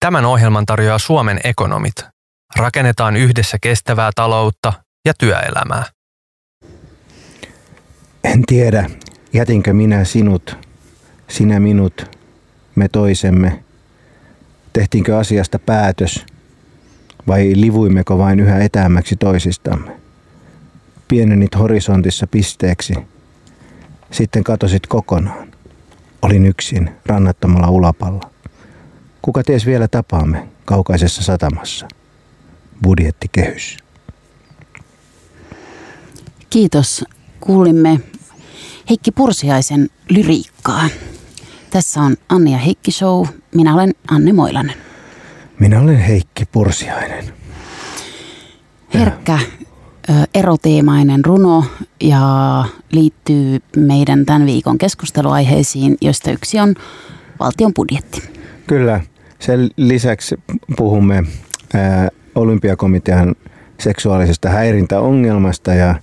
Tämän ohjelman tarjoaa Suomen ekonomit. Rakennetaan yhdessä kestävää taloutta ja työelämää. En tiedä, jätinkö minä sinut, sinä minut, me toisemme. Tehtiinkö asiasta päätös vai livuimmeko vain yhä etäämmäksi toisistamme? Pienenit horisontissa pisteeksi. Sitten katosit kokonaan. Olin yksin rannattomalla ulapalla. Kuka ties vielä tapaamme kaukaisessa satamassa? Budjettikehys. Kiitos. Kuulimme Heikki Pursiaisen lyriikkaa. Tässä on Anni ja Heikki Show. Minä olen Anne Moilanen. Minä olen Heikki Pursiainen. Herkkä eroteemainen runo ja liittyy meidän tämän viikon keskusteluaiheisiin, joista yksi on valtion budjetti. Kyllä. Sen lisäksi puhumme ää, olympiakomitean seksuaalisesta häirintäongelmasta ja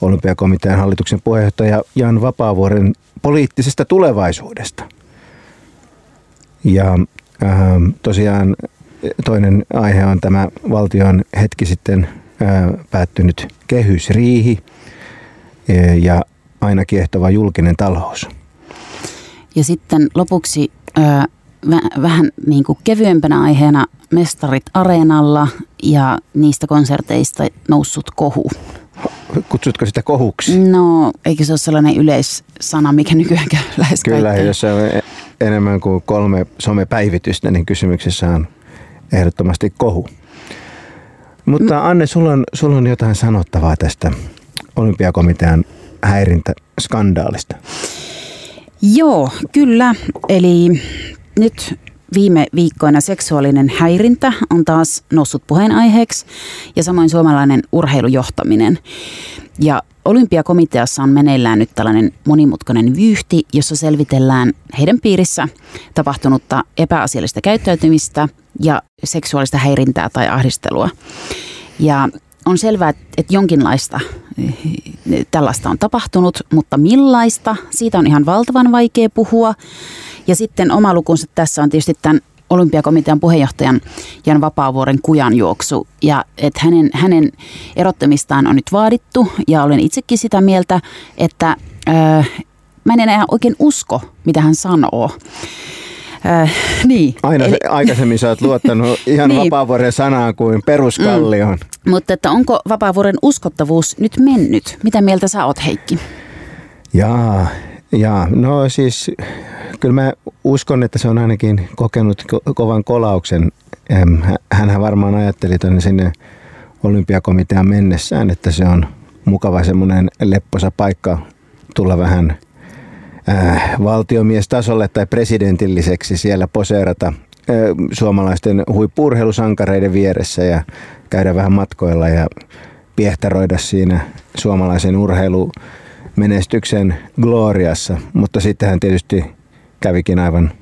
olympiakomitean hallituksen puheenjohtaja Jan Vapaavuoren poliittisesta tulevaisuudesta. Ja ää, tosiaan toinen aihe on tämä valtion hetki sitten ää, päättynyt kehysriihi ää, ja aina kiehtova julkinen talous. Ja sitten lopuksi ää, vähän niin kuin kevyempänä aiheena Mestarit Areenalla ja niistä konserteista noussut kohu. Kutsutko sitä kohuksi? No, eikö se ole sellainen yleissana, mikä nykyään lähes Kyllä, kaikkea? jos se on enemmän kuin kolme somepäivitystä, niin kysymyksessä on ehdottomasti kohu. Mutta Anne, sulla on, sulla on jotain sanottavaa tästä olympiakomitean häirintäskandaalista. Joo, kyllä. Eli nyt viime viikkoina seksuaalinen häirintä on taas noussut puheenaiheeksi ja samoin suomalainen urheilujohtaminen. Ja olympiakomiteassa on meneillään nyt tällainen monimutkainen vyyhti, jossa selvitellään heidän piirissä tapahtunutta epäasiallista käyttäytymistä ja seksuaalista häirintää tai ahdistelua. Ja on selvää, että jonkinlaista eh, tällaista on tapahtunut, mutta millaista, siitä on ihan valtavan vaikea puhua. Ja sitten oma lukunsa tässä on tietysti tämän olympiakomitean puheenjohtajan Jan Vapaavuoren kujanjuoksu. Ja että hänen, hänen erottamistaan on nyt vaadittu ja olen itsekin sitä mieltä, että öö, mä en enää oikein usko, mitä hän sanoo. Äh, niin. Aina Eli... aikaisemmin sä oot luottanut ihan niin. Vapaavuoren sanaan kuin peruskallioon. Mm. Mutta että onko Vapaavuoren uskottavuus nyt mennyt? Mitä mieltä sä oot Heikki? Jaa, jaa. no siis kyllä mä uskon, että se on ainakin kokenut ko- kovan kolauksen. Hänhän varmaan ajatteli tänne sinne olympiakomitean mennessään, että se on mukava semmoinen lepposa paikka tulla vähän äh, valtiomiestasolle tai presidentilliseksi siellä poseerata äh, suomalaisten huippurheilusankareiden vieressä ja käydä vähän matkoilla ja piehtaroida siinä suomalaisen urheilumenestyksen gloriassa. Mutta sitten hän tietysti kävikin aivan,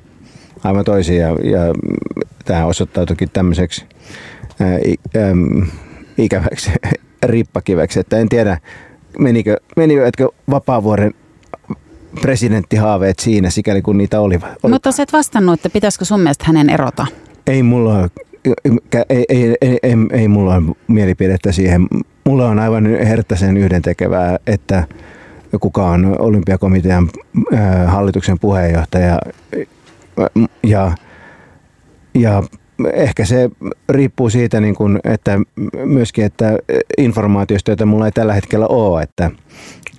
aivan toisin ja, ja tämä osoittautuikin tämmöiseksi ää, äm, ikäväksi rippakiveksi, että en tiedä menikö, menikö vapaavuoren presidenttihaaveet siinä, sikäli kun niitä oli. oli. Mutta sä et vastannut, että pitäisikö sun mielestä hänen erota? Ei mulla ei, ei, ei, ei, ei mulla ole mielipidettä siihen. Mulla on aivan herttäisen yhdentekevää, että kuka on olympiakomitean hallituksen puheenjohtaja ja, ja ehkä se riippuu siitä, niin kuin, että myöskin, että informaatiosta, jota mulla ei tällä hetkellä ole, että,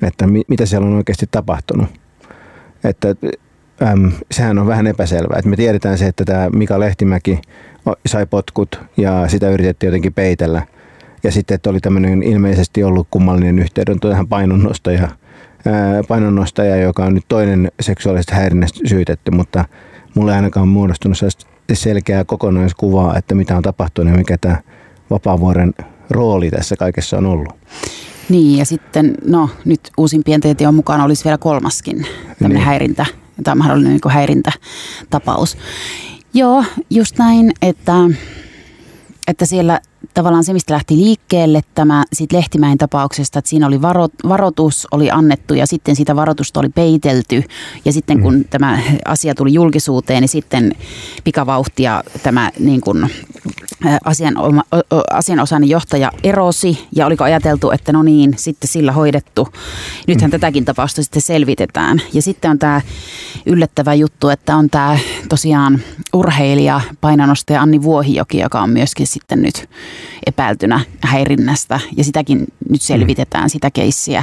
että mitä siellä on oikeasti tapahtunut. Että äm, sehän on vähän epäselvää. Että me tiedetään se, että tämä Mika Lehtimäki sai potkut ja sitä yritettiin jotenkin peitellä. Ja sitten, että oli tämmöinen ilmeisesti ollut kummallinen yhteyden tähän painonnostaja, ää, painonnostaja, joka on nyt toinen seksuaalisesta häirinnästä syytetty, mutta mulle ei ainakaan muodostunut selkeää kokonaiskuvaa, että mitä on tapahtunut ja mikä tämä Vapaavuoren rooli tässä kaikessa on ollut. Niin ja sitten, no nyt uusimpien tietojen mukaan olisi vielä kolmaskin tämmöinen niin. häirintä, tai mahdollinen niin häirintätapaus. Joo, just näin, että, että siellä tavallaan se, mistä lähti liikkeelle tämä sit Lehtimäen tapauksesta, että siinä oli varo, varoitus oli annettu ja sitten sitä varoitusta oli peitelty. Ja sitten kun mm. tämä asia tuli julkisuuteen, niin sitten pikavauhtia tämä niin kuin, asian, asianosainen johtaja erosi ja oliko ajateltu, että no niin, sitten sillä hoidettu. Nythän mm. tätäkin tapausta sitten selvitetään. Ja sitten on tämä yllättävä juttu, että on tämä tosiaan urheilija, painanostaja Anni Vuohijoki, joka on myöskin sitten nyt epäiltynä häirinnästä ja sitäkin nyt mm. selvitetään, sitä keissiä.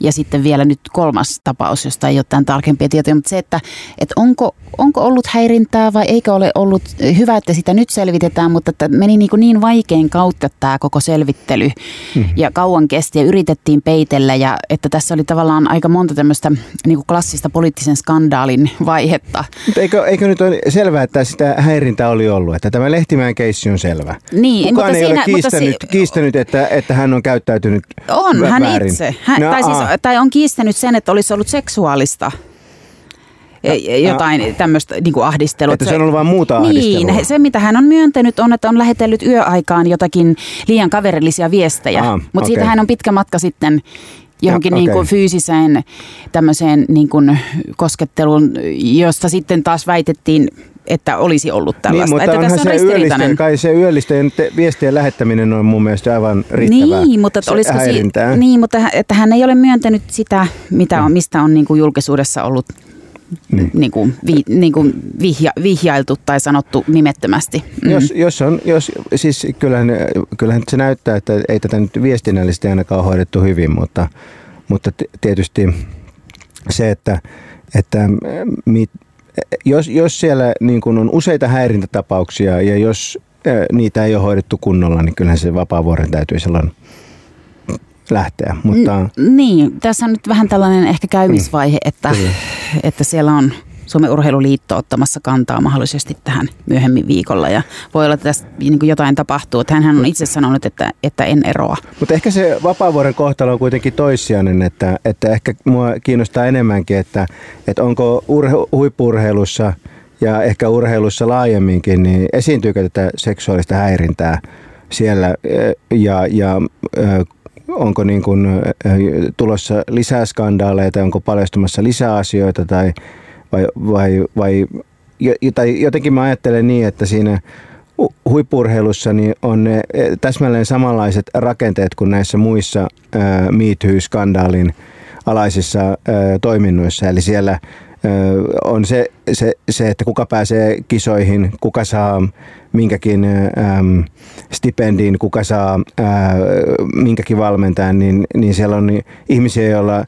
Ja sitten vielä nyt kolmas tapaus, josta ei ole tämän tarkempia tietoja, mutta se, että, että onko, onko ollut häirintää vai eikö ole ollut hyvä, että sitä nyt selvitetään, mutta että meni niin, kuin niin vaikein kautta tämä koko selvittely mm-hmm. ja kauan kesti ja yritettiin peitellä ja että tässä oli tavallaan aika monta tämmöistä niin kuin klassista poliittisen skandaalin vaihetta. Mutta eikö, eikö nyt ole selvää, että sitä häirintää oli ollut, että tämä Lehtimäen keissi on selvä? Niin, Kukaan mutta ei siinä, ole kiistänyt, mutta si- kiistänyt että, että hän on käyttäytynyt On, hän väärin. itse. Hän, No, tai, siis. Tai on kiistänyt sen, että olisi ollut seksuaalista jotain tämmöistä niin kuin ahdistelua. Että se on ollut vain muuta ahdistelua. Niin, se mitä hän on myöntänyt on, että on lähetellyt yöaikaan jotakin liian kaverillisia viestejä. Mutta siitä okei. hän on pitkä matka sitten johonkin Ja, niin kuin fyysiseen tämmöiseen niin kuin kosketteluun, josta sitten taas väitettiin, että olisi ollut tällaista. Niin, mutta että onhan tässä se on ristiriitainen. yöllisten, kai se yöllisten te- viestien lähettäminen on mun mielestä aivan riittävää Niin, mutta, että se olisiko si- niin, mutta että hän ei ole myöntänyt sitä, mitä on, mistä on niin kuin julkisuudessa ollut Niin. niin. kuin, vi, niin kuin vihja, vihjailtu tai sanottu nimettömästi. Mm. Jos, jos on, jos, siis kyllähän, kyllähän se näyttää, että ei tätä nyt viestinnällisesti ainakaan hoidettu hyvin, mutta, mutta tietysti se, että, että mit, jos, jos siellä niin kuin on useita häirintätapauksia ja jos niitä ei ole hoidettu kunnolla, niin kyllähän se vapaavuoren täytyy silloin lähteä. Mutta N- niin, tässä on nyt vähän tällainen ehkä käymisvaihe, että, Kyllä. että siellä on Suomen urheiluliitto ottamassa kantaa mahdollisesti tähän myöhemmin viikolla ja voi olla, että tässä niin jotain tapahtuu. Että hänhän on itse sanonut, että, että en eroa. Mutta ehkä se vapaavuoren kohtalo on kuitenkin toissijainen, että, että ehkä mua kiinnostaa enemmänkin, että, että onko urhe, huippurheilussa ja ehkä urheilussa laajemminkin, niin esiintyykö tätä seksuaalista häirintää siellä eh, ja, ja eh, onko niin kuin eh, tulossa lisää skandaaleja tai onko paljastumassa lisää asioita tai vai, vai, vai tai jotenkin mä ajattelen niin, että siinä hu- huippurheilussa niin on ne eh, täsmälleen samanlaiset rakenteet kuin näissä muissa ää, Me Too-skandaalin alaisissa toiminnoissa. Eli siellä on se, se, se, että kuka pääsee kisoihin, kuka saa minkäkin äm, stipendin, kuka saa ää, minkäkin valmentajan, niin, niin siellä on ihmisiä, joilla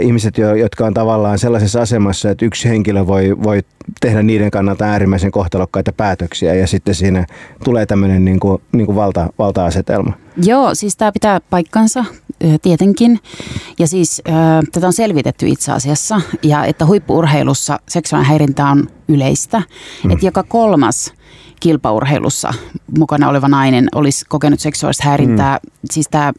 ihmiset, jo- jotka on tavallaan sellaisessa asemassa, että yksi henkilö voi, voi tehdä niiden kannalta äärimmäisen kohtalokkaita päätöksiä ja sitten siinä tulee tämmöinen niin kuin, niin kuin valta, valta-asetelma. Joo, siis tämä pitää paikkansa tietenkin. Ja siis tätä on selvitetty itse asiassa. Ja että huippuurheilussa seksuaalinen häirintä on yleistä. Mm. Että joka kolmas kilpaurheilussa mukana oleva nainen olisi kokenut seksuaalista häirintää. Mm. Siis tämä,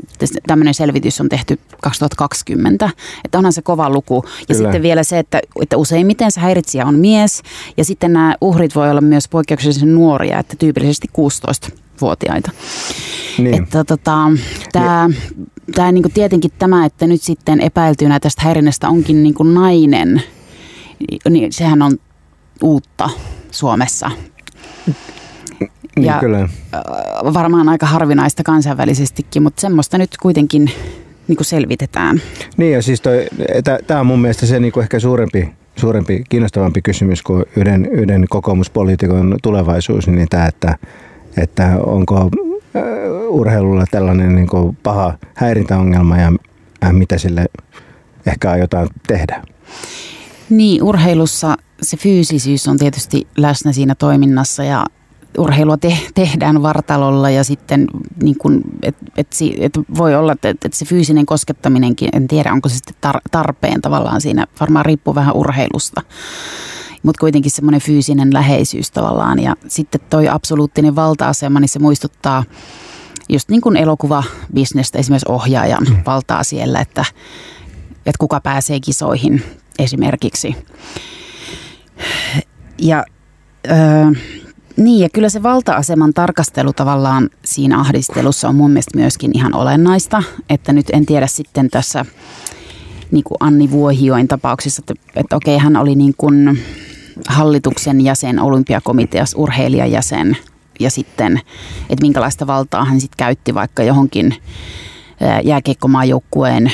tämmöinen selvitys on tehty 2020. Että onhan se kova luku. Ja Kyllä. sitten vielä se, että, että useimmiten se häiritsijä on mies. Ja sitten nämä uhrit voi olla myös poikkeuksellisen nuoria, että tyypillisesti 16-vuotiaita. Niin. Että tota, tämä, tämä niin tietenkin tämä, että nyt sitten epäiltynä tästä häirinnästä onkin niin nainen, niin sehän on uutta Suomessa. Niin ja- kyllä. Varmaan aika harvinaista kansainvälisestikin, mutta semmoista nyt kuitenkin niin kuin selvitetään. Niin ja siis tämä on mun mielestä se niin kuin ehkä suurempi, suurempi, kiinnostavampi kysymys kuin yhden, yhden kokoomuspoliitikon tulevaisuus, niin tämä, että, että onko urheilulla tällainen niin kuin paha häirintäongelma ja mitä sille ehkä aiotaan tehdä. Niin, urheilussa se fyysisyys on tietysti läsnä siinä toiminnassa ja urheilua te- tehdään vartalolla ja sitten niin kun, et, et, et voi olla, että et se fyysinen koskettaminenkin, en tiedä onko se sitten tar- tarpeen tavallaan siinä, varmaan riippuu vähän urheilusta. Mutta kuitenkin semmoinen fyysinen läheisyys tavallaan ja sitten toi absoluuttinen valta-asema, niin se muistuttaa just niin kuin elokuvabisnestä, esimerkiksi ohjaajan valtaa siellä, että, että kuka pääsee kisoihin esimerkiksi. Ja öö, Niin ja kyllä se valta-aseman tarkastelu tavallaan siinä ahdistelussa on mun mielestä myöskin ihan olennaista, että nyt en tiedä sitten tässä niin kuin Anni Vuohioin tapauksessa, että, että okei hän oli niin kuin hallituksen jäsen, olympiakomiteassa urheilijajäsen ja sitten, että minkälaista valtaa hän sitten käytti vaikka johonkin jääkiekkomaajoukkueen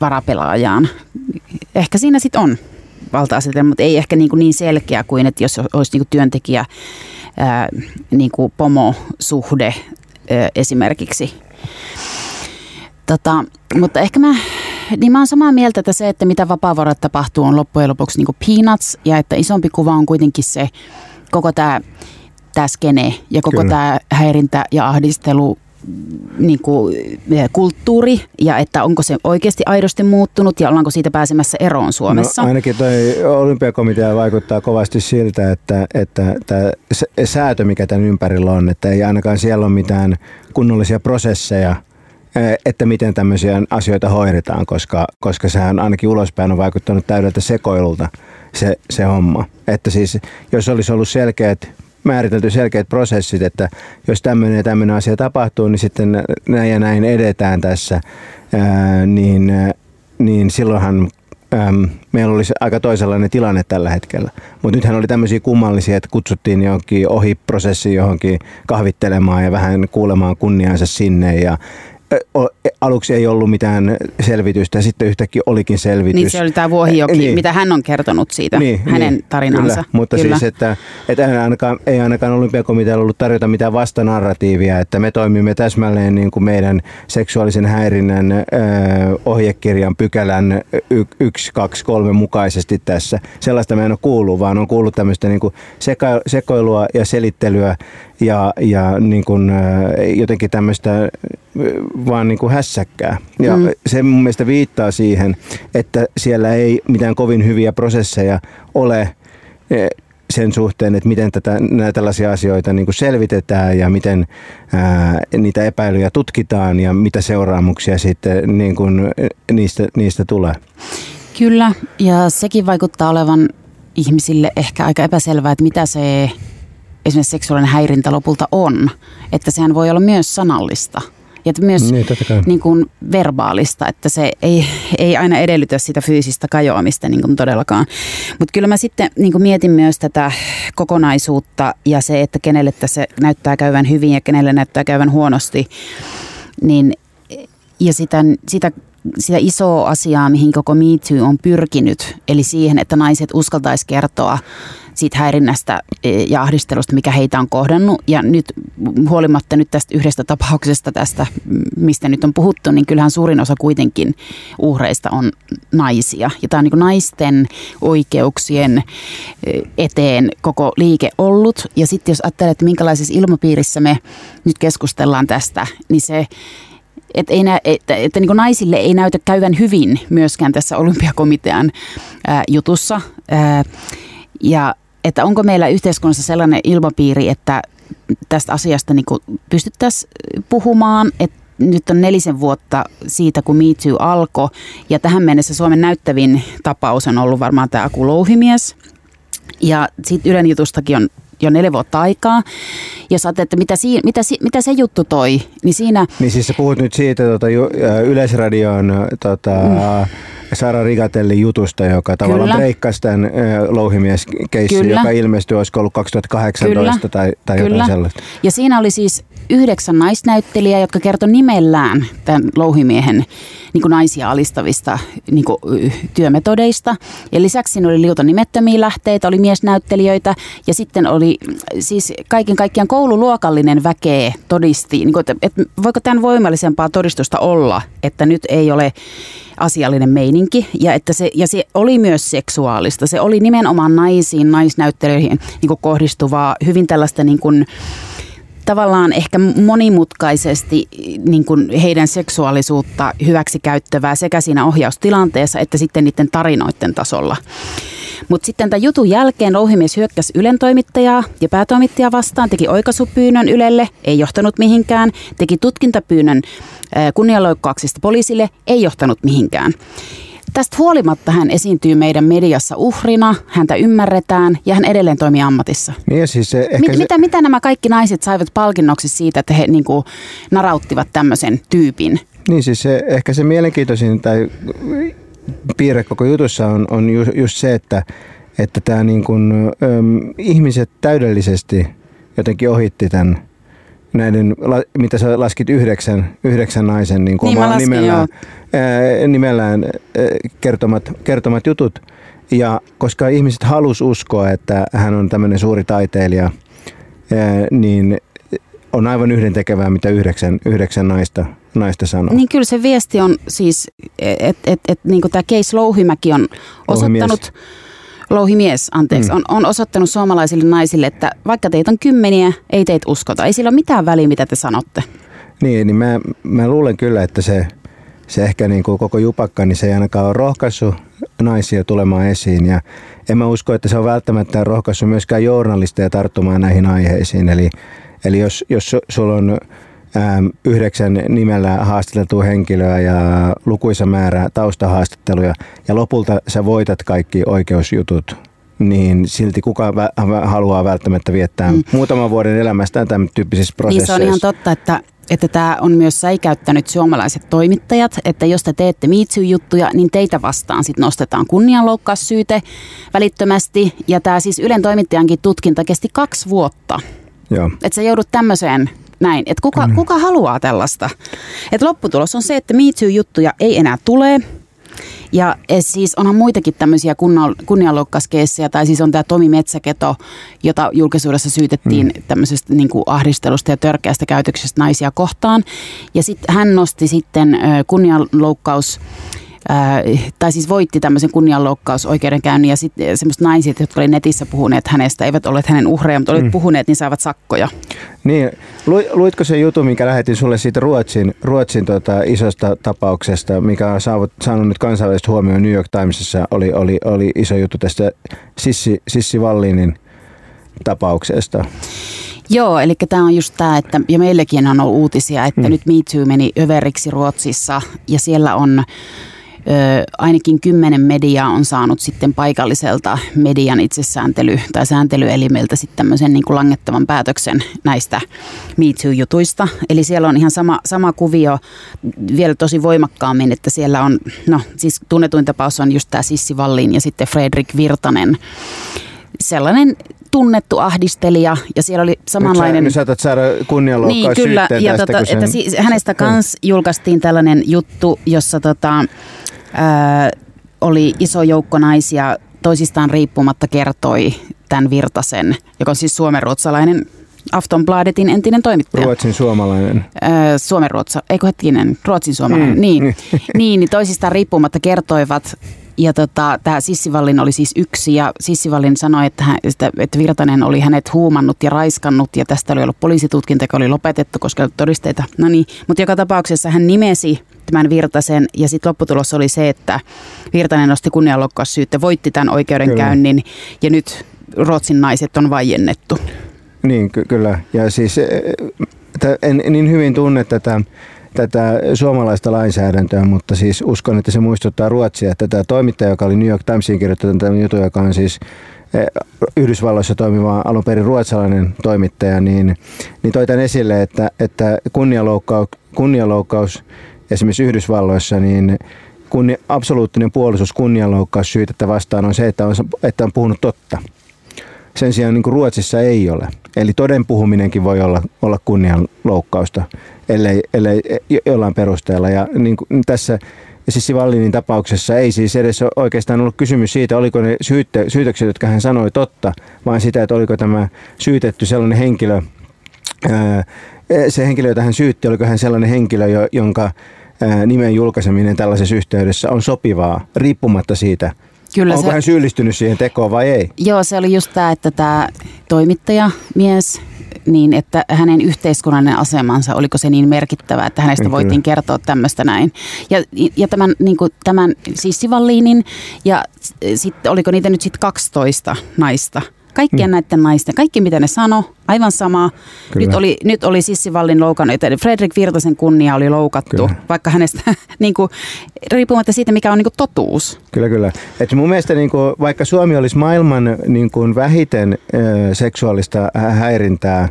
varapelaajaan. Ehkä siinä sitten on valta-asetelma, mutta ei ehkä niin, kuin niin selkeä kuin, että jos olisi niin kuin työntekijä ää, niin kuin pomosuhde ää, esimerkiksi. Tota, mutta ehkä mä, niin mä oon samaa mieltä, että se, että mitä vapaavuorot tapahtuu, on loppujen lopuksi niin kuin peanuts, ja että isompi kuva on kuitenkin se koko tämä tää skene ja koko tämä häirintä ja ahdistelu niin kuin, eh, kulttuuri ja että onko se oikeasti aidosti muuttunut ja ollaanko siitä pääsemässä eroon Suomessa? No, ainakin tuo olympiakomitea vaikuttaa kovasti siltä, että, että tämä säätö, mikä tämän ympärillä on, että ei ainakaan siellä ole mitään kunnollisia prosesseja, eh, että miten tämmöisiä asioita hoidetaan, koska, koska sehän ainakin ulospäin on vaikuttanut täydeltä sekoilulta se, se homma. Että siis jos olisi ollut selkeät määritelty selkeät prosessit, että jos tämmöinen ja tämmöinen asia tapahtuu, niin sitten näin ja näin edetään tässä, ää, niin, niin silloinhan äm, meillä olisi aika toisenlainen tilanne tällä hetkellä. Mutta nythän oli tämmöisiä kummallisia, että kutsuttiin johonkin ohi prosessi johonkin kahvittelemaan ja vähän kuulemaan kunniansa sinne ja aluksi ei ollut mitään selvitystä, sitten yhtäkkiä olikin selvitys. Niin se oli tämä Vuohijoki, niin. mitä hän on kertonut siitä, niin, hänen niin, tarinansa. Kyllä, mutta kyllä. siis, että, että ei ainakaan, ei ainakaan olympiakomitealla ollut tarjota mitään vastanarratiivia, että me toimimme täsmälleen niin kuin meidän seksuaalisen häirinnän ö, ohjekirjan pykälän 1, 2, 3 mukaisesti tässä. Sellaista me en ole kuullut, vaan on kuullut tämmöistä niin kuin seka, sekoilua ja selittelyä ja, ja niin kuin, jotenkin tämmöistä vaan niin kuin hässäkkää. Ja mm. se mun mielestä viittaa siihen, että siellä ei mitään kovin hyviä prosesseja ole sen suhteen, että miten tätä, näitä tällaisia asioita niin kuin selvitetään ja miten ää, niitä epäilyjä tutkitaan ja mitä seuraamuksia sitten niin kuin niistä, niistä tulee. Kyllä, ja sekin vaikuttaa olevan ihmisille ehkä aika epäselvää, että mitä se esimerkiksi seksuaalinen häirintä lopulta on. Että sehän voi olla myös sanallista ja myös niin, niin kuin verbaalista, että se ei, ei aina edellytä sitä fyysistä kajoamista niin kuin todellakaan. Mutta kyllä mä sitten niin kuin mietin myös tätä kokonaisuutta ja se, että kenelle tässä näyttää käyvän hyvin ja kenelle näyttää käyvän huonosti, niin ja sitä, sitä sitä isoa asiaa, mihin koko Me Too on pyrkinyt, eli siihen, että naiset uskaltaisi kertoa siitä häirinnästä e, ja ahdistelusta, mikä heitä on kohdannut. Ja nyt huolimatta nyt tästä yhdestä tapauksesta tästä, mistä nyt on puhuttu, niin kyllähän suurin osa kuitenkin uhreista on naisia. Ja tämä on niin naisten oikeuksien e, eteen koko liike ollut. Ja sitten jos ajattelee, että minkälaisessa ilmapiirissä me nyt keskustellaan tästä, niin se että, ei nä, että, että niin naisille ei näytä käyvän hyvin myöskään tässä olympiakomitean ää, jutussa. Ää, ja että onko meillä yhteiskunnassa sellainen ilmapiiri, että tästä asiasta niin pystyttäisiin puhumaan, että nyt on nelisen vuotta siitä, kun Me Too alkoi, ja tähän mennessä Suomen näyttävin tapaus on ollut varmaan tämä Aku Louhimies. Ja sitten Ylen jutustakin on jo neljä vuotta aikaa. Ja sä että mitä, si, mitä, mitä se juttu toi, niin siinä... Niin siis sä puhut nyt siitä tota, Yleisradion tota, mm Sara Rigatelli jutusta, joka tavallaan Kyllä. breikkasi tämän louhimieskeissin, joka ilmestyi, olisiko ollut 2018 Kyllä. tai, tai Kyllä. jotain sellaista. Ja siinä oli siis yhdeksän naisnäyttelijää, jotka kertoi nimellään tämän louhimiehen niin kuin naisia alistavista niin kuin, työmetodeista. Ja lisäksi siinä oli liuta nimettömiä lähteitä, oli miesnäyttelijöitä ja sitten oli siis kaiken kaikkiaan koululuokallinen väkeä todisti, niin kuin, että, että voiko tämän voimallisempaa todistusta olla, että nyt ei ole asiallinen meininki ja, että se, ja se oli myös seksuaalista. Se oli nimenomaan naisiin, naisnäyttelijöihin niin kohdistuvaa, hyvin tällaista niin kuin, tavallaan ehkä monimutkaisesti niin kuin heidän seksuaalisuutta hyväksi käyttävää sekä siinä ohjaustilanteessa että sitten niiden tarinoiden tasolla. Mutta sitten tämän jutun jälkeen louhimies hyökkäsi Ylen toimittajaa ja päätoimittajaa vastaan, teki oikaisupyynnön Ylelle, ei johtanut mihinkään, teki tutkintapyynnön kunnianloukkauksista poliisille, ei johtanut mihinkään. Tästä huolimatta hän esiintyy meidän mediassa uhrina, häntä ymmärretään ja hän edelleen toimii ammatissa. Niin siis se, ehkä Mit, se, mitä, mitä nämä kaikki naiset saivat palkinnoksi siitä, että he niin kuin, narauttivat tämmöisen tyypin? Niin siis se, ehkä se mielenkiintoisin tai piirre koko jutussa on, on ju, just se, että, että tämä niin kuin, äm, ihmiset täydellisesti jotenkin ohitti tämän näiden, mitä sä laskit yhdeksän, yhdeksän naisen niin kuin Niin laskin, nimellään, ää, nimellään ää, kertomat, kertomat jutut. Ja koska ihmiset halus uskoa, että hän on tämmöinen suuri taiteilija, ää, niin on aivan yhdentekevää, mitä yhdeksän, yhdeksän naista, naista sanoo. Niin kyllä se viesti on siis, että et, et, et, niin tämä Case Louhimäki on osoittanut, Louhimies, anteeksi, Mm. on, on osoittanut suomalaisille naisille, että vaikka teitä on kymmeniä, ei teitä uskota. Ei sillä ole mitään väliä, mitä te sanotte. Niin, niin mä, mä luulen kyllä, että se, se ehkä niin kuin koko jupakka, niin se ei ainakaan ole rohkaissut naisia tulemaan esiin. Ja en mä usko, että se on välttämättä rohkaissut myöskään journalisteja tarttumaan näihin aiheisiin. Eli, eli jos, jos su- sulla on yhdeksän nimellä haastateltua henkilöä ja lukuisa määrä taustahaastatteluja ja lopulta sä voitat kaikki oikeusjutut, niin silti kuka vä- haluaa välttämättä viettää mm. muutaman vuoden elämästään tämän tyyppisissä Niin prosesseissa. se on ihan totta, että että tämä on myös säikäyttänyt suomalaiset toimittajat, että jos te teette MeToo-juttuja, niin teitä vastaan sitten nostetaan kunnianloukkaussyyte välittömästi. Ja tämä siis Ylen toimittajankin tutkinta kesti kaksi vuotta. Että sä joudut tämmöiseen näin. Että kuka, kuka haluaa tällaista? Että lopputulos on se, että MeToo-juttuja ei enää tule. Ja siis onhan muitakin tämmöisiä kunnianloukkauskeissejä, tai siis on tämä Tomi Metsäketo, jota julkisuudessa syytettiin mm. tämmöisestä niin kuin ahdistelusta ja törkeästä käytöksestä naisia kohtaan. Ja sitten hän nosti sitten kunnianloukkaus Ää, tai siis voitti tämmöisen kunnianloukkausoikeudenkäynnin ja sitten semmoiset naiset, jotka oli netissä puhuneet hänestä, eivät olleet hänen uhreja, mutta olivat mm. puhuneet, niin saavat sakkoja. Niin, lu- luitko se juttu, minkä lähetin sulle siitä Ruotsin, Ruotsin tota isosta tapauksesta, mikä on saavut, saanut nyt kansainvälistä huomioon New York Timesissa, oli, oli, oli iso juttu tästä Sissi, Sissi Wallinin tapauksesta. Joo, eli tämä on just tämä, että ja meillekin on ollut uutisia, että mm. nyt Me Too meni överiksi Ruotsissa ja siellä on ö, ainakin kymmenen mediaa on saanut sitten paikalliselta median itsesääntely- tai sääntelyelimeltä sitten tämmöisen niin kuin langettavan päätöksen näistä Me Too-jutuista. Eli siellä on ihan sama, sama kuvio vielä tosi voimakkaammin, että siellä on, no siis tunnetuin tapaus on just tämä Sissi Wallin ja sitten Fredrik Virtanen sellainen tunnettu ahdistelija ja siellä oli samanlainen... Nyt sä, nyt saada Niin, kyllä. Ja tästä, tota, sen- että siis hänestä kans julkaistiin tällainen juttu, jossa tota, oli iso joukko naisia toisistaan riippumatta kertoi tämän Virtasen, joka on siis suomenruotsalainen Aftonbladetin entinen toimittaja. Ruotsin suomalainen. Öö, Suomenruotsa, eikö hetkinen, Ruotsin suomalainen, Mm. niin, niin, niin toisistaan riippumatta kertoivat. Ja tota, tämä Sissivallin oli siis yksi ja Sissivallin sanoi, että, hän, että, Virtanen oli hänet huumannut ja raiskannut ja tästä oli ollut poliisitutkinta, joka oli lopetettu, koska ollut todisteita. No niin, mutta joka tapauksessa hän nimesi tämän Virtasen ja sitten lopputulos oli se, että Virtanen nosti kunnianloukkaussyyttä, voitti tämän oikeudenkäynnin ja nyt Ruotsin naiset on vaiennettu. Niin, ky- kyllä. Ja siis tä- en niin hyvin tunne tätä, tätä suomalaista lainsäädäntöä, mutta siis uskon, että se muistuttaa Ruotsia. Että tämä toimittaja, joka oli New York Timesiin kirjoittanut tämän jutun, joka on siis eh, Yhdysvalloissa toimiva alun perin ruotsalainen toimittaja, niin, niin toi tämän esille, että, että kunnianloukkaus, kunnianloukkaus esimerkiksi Yhdysvalloissa, niin kunni, absoluuttinen puolustus kunnianloukkaus syytettä vastaan on se, että on, että on puhunut totta. Sen sijaan niin Ruotsissa ei ole. Eli toden puhuminenkin voi olla, olla kunnianloukkausta, ellei, ellei jo- jollain perusteella. Ja niin kuin tässä Sissi Wallinin tapauksessa ei siis edes oikeastaan ollut kysymys siitä, oliko ne syytte, syytökset, jotka hän sanoi totta, vaan sitä, että oliko tämä syytetty sellainen henkilö, se henkilö, jota hän syytti, oliko hän sellainen henkilö, jo- jonka ää, nimen julkaiseminen tällaisessa yhteydessä on sopivaa, riippumatta siitä, Kyllä onko se, hän syyllistynyt siihen tekoon vai ei. Joo, se oli just tämä, että tämä toimittaja, mies, niin että hänen yhteiskunnallinen asemansa, oliko se niin merkittävä, että hänestä Kyllä. voitiin kertoa tämmöistä näin. Ja, ja tämän, niin kuin, tämän siis Sivallinin ja sitten oliko niitä nyt sitten 12 naista, Kaikkien mm. näiden naisten, kaikki mitä ne sano, aivan sama. Nyt oli, nyt oli Sissi Vallin loukannut, Fredrik Virtasen kunnia oli loukattu, kyllä. vaikka hänestä, niin kuin, riippumatta siitä, mikä on niin kuin, totuus. Kyllä, kyllä. Et mun mielestä niin kuin, vaikka Suomi olisi maailman niin kuin, vähiten äh, seksuaalista häirintää,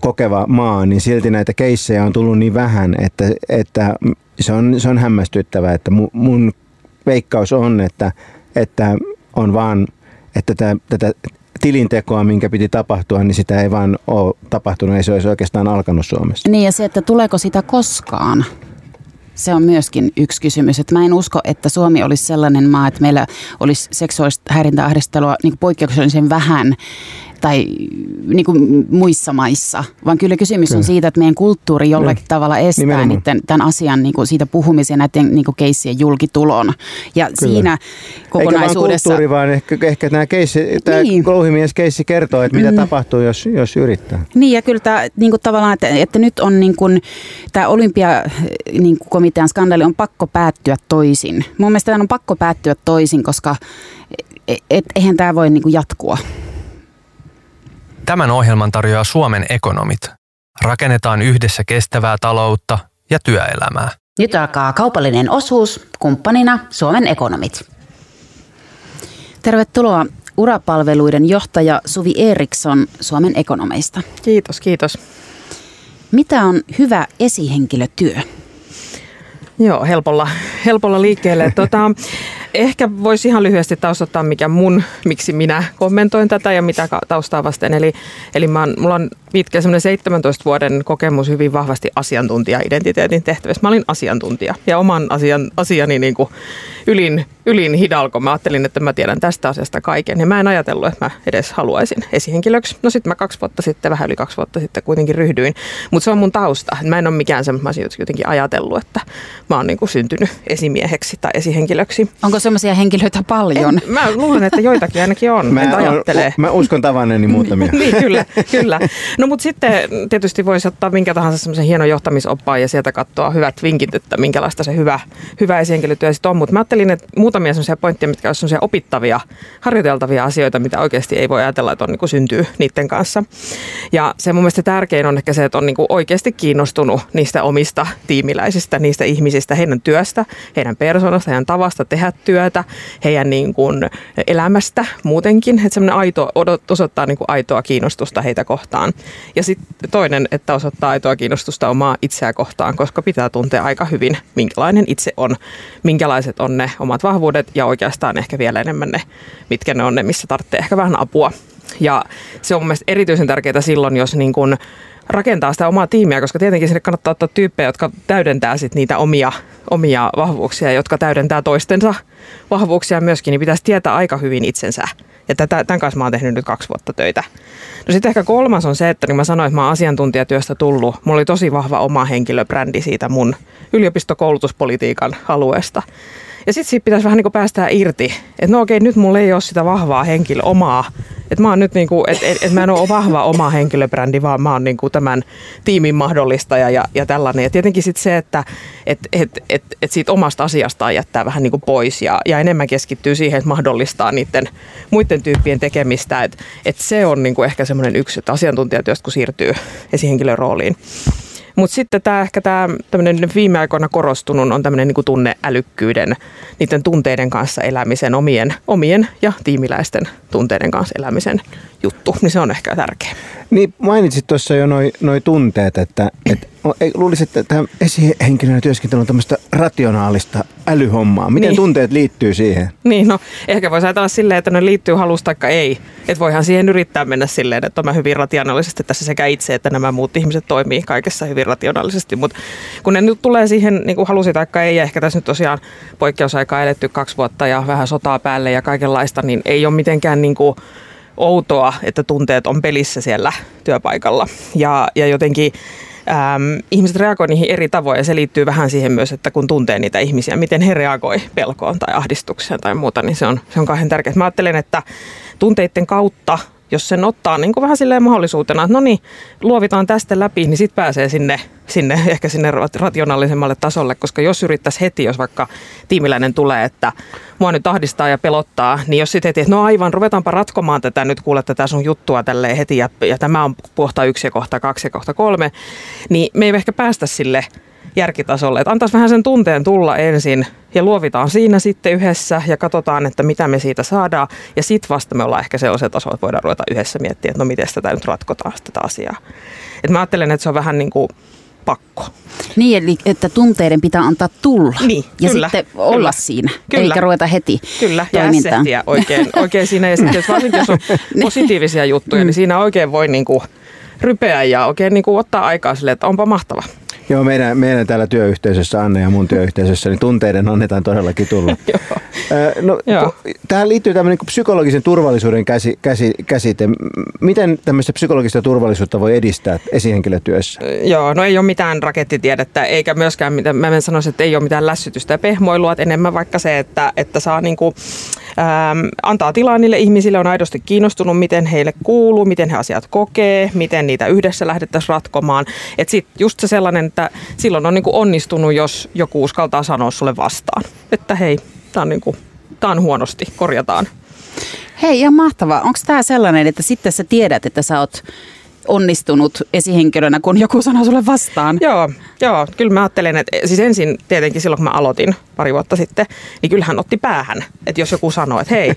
kokeva maa, niin silti näitä keissejä on tullut niin vähän, että, että se, on, se on hämmästyttävää, että mun veikkaus on, että, että on vaan, että tätä, tätä tilintekoa, minkä piti tapahtua, niin sitä ei vaan ole tapahtunut, ei se olisi oikeastaan alkanut Suomessa. Niin ja se, että tuleeko sitä koskaan? Se on myöskin yksi kysymys. Että mä en usko, että Suomi olisi sellainen maa, että meillä olisi seksuaalista häirintäahdistelua niin poikkeuksellisen vähän tai niin kuin muissa maissa, vaan kyllä kysymys kyllä. on siitä, että meidän kulttuuri jollakin kyllä. tavalla estää niiden, tämän asian niin kuin siitä puhumisen ja näiden niin kuin keissien julkitulon. Ja kyllä. siinä kokonaisuudessa... Eikä vaan kulttuuri, vaan ehkä, ehkä tämä, keissi, tämä niin. keissi kertoo, että mitä mm. tapahtuu, jos, jos yrittää. Niin ja kyllä tämä niin kuin tavallaan, että, että nyt on niin kuin, tämä olympiakomitean niin komitean skandaali on pakko päättyä toisin. Mun mielestä tämä on pakko päättyä toisin, koska et, et, eihän tämä voi niin kuin jatkua. Tämän ohjelman tarjoaa Suomen ekonomit. Rakennetaan yhdessä kestävää taloutta ja työelämää. Nyt alkaa kaupallinen osuus, kumppanina Suomen ekonomit. Tervetuloa urapalveluiden johtaja Suvi Eriksson Suomen ekonomeista. Kiitos, kiitos. Mitä on hyvä esihenkilötyö? Joo, helpolla, helpolla liikkeelle. Tota, Ehkä voisi ihan lyhyesti taustottaa, mikä mun, miksi minä kommentoin tätä ja mitä taustaa vasten. Eli, eli mä oon, mulla on pitkä 17 vuoden kokemus hyvin vahvasti asiantuntija-identiteetin tehtävissä. Mä olin asiantuntija ja oman asian, asiani niin kuin ylin, ylin hidalko. Mä ajattelin, että mä tiedän tästä asiasta kaiken ja mä en ajatellut, että mä edes haluaisin esihenkilöksi. No sitten mä kaksi vuotta sitten, vähän yli kaksi vuotta sitten kuitenkin ryhdyin. Mutta se on mun tausta. Mä en ole mikään semmoinen, mä jotenkin ajatellut, että mä oon niin kuin syntynyt esimieheksi tai esihenkilöksi. Onko semmoisia henkilöitä paljon? En, mä luulen, että joitakin ainakin on. Mä, on, mä uskon tavanneeni muutamia. niin, kyllä, kyllä. No mutta sitten tietysti voisi ottaa minkä tahansa semmoisen hienon johtamisoppaan ja sieltä katsoa hyvät vinkit, että minkälaista se hyvä, hyvä esihenkilötyö sitten on. Mutta mä ajattelin, että muutamia semmoisia pointteja, mitkä olisivat semmoisia opittavia, harjoiteltavia asioita, mitä oikeasti ei voi ajatella, että on niin kuin syntyy niiden kanssa. Ja se mun mielestä tärkein on ehkä se, että on niin kuin oikeasti kiinnostunut niistä omista tiimiläisistä, niistä ihmisistä, heidän työstä, heidän persoonasta, heidän tavasta tehdä työtä, heidän niin kuin elämästä muutenkin. Että semmoinen aito, osoittaa niin kuin aitoa kiinnostusta heitä kohtaan. Ja sitten toinen, että osoittaa aitoa kiinnostusta omaa itseä kohtaan, koska pitää tuntea aika hyvin, minkälainen itse on, minkälaiset on ne omat vahvuudet ja oikeastaan ehkä vielä enemmän ne, mitkä ne on ne, missä tarvitsee ehkä vähän apua. Ja se on mielestäni erityisen tärkeää silloin, jos niin kun rakentaa sitä omaa tiimiä, koska tietenkin sinne kannattaa ottaa tyyppejä, jotka täydentää sit niitä omia, omia vahvuuksia, jotka täydentää toistensa vahvuuksia myöskin, niin pitäisi tietää aika hyvin itsensä. Ja tätä, tämän kanssa mä oon tehnyt nyt kaksi vuotta töitä. No sitten ehkä kolmas on se, että niin mä sanoin, että mä oon asiantuntijatyöstä tullut. Mulla oli tosi vahva oma henkilöbrändi siitä mun yliopistokoulutuspolitiikan alueesta. Ja sitten siitä pitäisi vähän niin kuin päästää irti, että no okei, nyt mulla ei ole sitä vahvaa henkilö, omaa. Että mä oon nyt niin kuin, että et, et mä en ole vahva oma henkilöbrändi, vaan mä oon niin kuin tämän tiimin mahdollistaja ja, ja tällainen. Ja tietenkin sitten se, että et, et, et, et siitä omasta asiastaan jättää vähän niin kuin pois ja, ja enemmän keskittyy siihen, että mahdollistaa niiden muiden tyyppien tekemistä. Että et se on niin kuin ehkä semmoinen yksi, että asiantuntijatyöstä kun siirtyy esihenkilön rooliin. Mutta sitten tämä ehkä tämä viime aikoina korostunut on tämmöinen niin tunneälykkyyden, niiden tunteiden kanssa elämisen, omien, omien ja tiimiläisten tunteiden kanssa elämisen juttu, niin se on ehkä tärkeä. Niin mainitsit tuossa jo noin noi tunteet, että et, luulisin, että tämä esihenkilönä työskentely on tämmöistä rationaalista älyhommaa. Miten niin. tunteet liittyy siihen? Niin, no ehkä voisi ajatella silleen, että ne liittyy halusta tai ei. Että voihan siihen yrittää mennä silleen, että mä hyvin rationaalisesti tässä sekä itse että nämä muut ihmiset toimii kaikessa hyvin rationaalisesti. Mutta kun ne nyt tulee siihen niin kuin halusi tai ei, ja ehkä tässä nyt tosiaan poikkeusaikaa eletty kaksi vuotta ja vähän sotaa päälle ja kaikenlaista, niin ei ole mitenkään niin kuin outoa, että tunteet on pelissä siellä työpaikalla. Ja, ja jotenkin äm, ihmiset reagoivat niihin eri tavoin ja se liittyy vähän siihen myös, että kun tuntee niitä ihmisiä, miten he reagoi pelkoon tai ahdistukseen tai muuta, niin se on, se on kauhean tärkeää. Mä ajattelen, että tunteiden kautta jos sen ottaa niin kuin vähän silleen mahdollisuutena, että no niin, luovitaan tästä läpi, niin sitten pääsee sinne, sinne, ehkä sinne rationaalisemmalle tasolle, koska jos yrittäisi heti, jos vaikka tiimiläinen tulee, että mua nyt ahdistaa ja pelottaa, niin jos sitten heti, että no aivan, ruvetaanpa ratkomaan tätä nyt, kuule tätä sun juttua tälleen heti, ja, ja tämä on kohta yksi ja kohta kaksi ja kohta kolme, niin me ei ehkä päästä sille järkitasolle. Että antaisi vähän sen tunteen tulla ensin ja luovitaan siinä sitten yhdessä ja katsotaan, että mitä me siitä saadaan. Ja sitten vasta me ollaan ehkä sellaisella tasolla, että voidaan ruveta yhdessä miettiä, että no miten tätä nyt ratkotaan tätä asiaa. Et mä ajattelen, että se on vähän niin kuin pakko. Niin, eli että tunteiden pitää antaa tulla niin, ja kyllä, sitten olla kyllä, siinä, kyllä. eikä ruveta heti Kyllä, ja toimintaan. oikein, oikein siinä. Ja sitten jos, varsinkin jos on positiivisia juttuja, niin siinä oikein voi niin kuin rypeä ja oikein niin kuin ottaa aikaa sille, että onpa mahtava. Joo, meidän, meidän täällä työyhteisössä, Anne ja mun työyhteisössä, niin tunteiden annetaan todellakin tulla. No, tähän liittyy tämmöinen niin psykologisen turvallisuuden käsi, käsi, käsite. Miten tämmöistä psykologista turvallisuutta voi edistää esihenkilötyössä? Joo, no ei ole mitään rakettitiedettä, eikä myöskään, mitä mä en sanoisi, että ei ole mitään lässytystä ja pehmoilua, että enemmän vaikka se, että, että saa niinku, antaa tilaa niille ihmisille, on aidosti kiinnostunut, miten heille kuuluu, miten he asiat kokee, miten niitä yhdessä lähdettäisiin ratkomaan. Että sitten just se sellainen, että silloin on niinku onnistunut, jos joku uskaltaa sanoa sulle vastaan, että hei, tämä on, niinku, on huonosti, korjataan. Hei, ihan mahtavaa. Onko tämä sellainen, että sitten sä tiedät, että sä oot onnistunut esihenkilönä, kun joku sanoo sulle vastaan? Joo, joo, kyllä mä ajattelen, että siis ensin tietenkin silloin kun mä aloitin pari vuotta sitten, niin kyllähän otti päähän, että jos joku sanoo, että hei,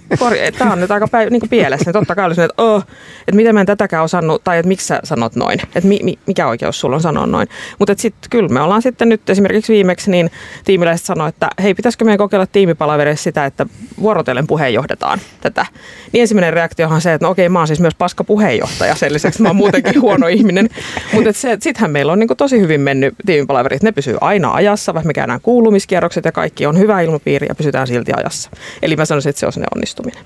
tämä on nyt aika päiv- niin pielessä, niin totta kai olisin, että, oh, että miten mä en tätäkään osannut, tai että miksi sä sanot noin, että mi, mi, mikä oikeus sulla on sanoa noin. Mutta sitten kyllä me ollaan sitten nyt esimerkiksi viimeksi, niin tiimiläiset sanoi, että hei, pitäisikö meidän kokeilla tiimipalaverissa sitä, että vuorotellen puheenjohdetaan tätä. Niin ensimmäinen reaktiohan se, että no okei, mä oon siis myös paska puheenjohtaja, sen lisäksi mä oon muutenkin huono ihminen. Mutta sittenhän meillä on niinku tosi hyvin mennyt tiimipalaverit, ne pysyy aina ajassa, vaikka me käydään kuulumiskierrokset ja kaikki on hyvä ilmapiiri ja pysytään silti ajassa. Eli mä sanoisin, että se on sinne onnistuminen.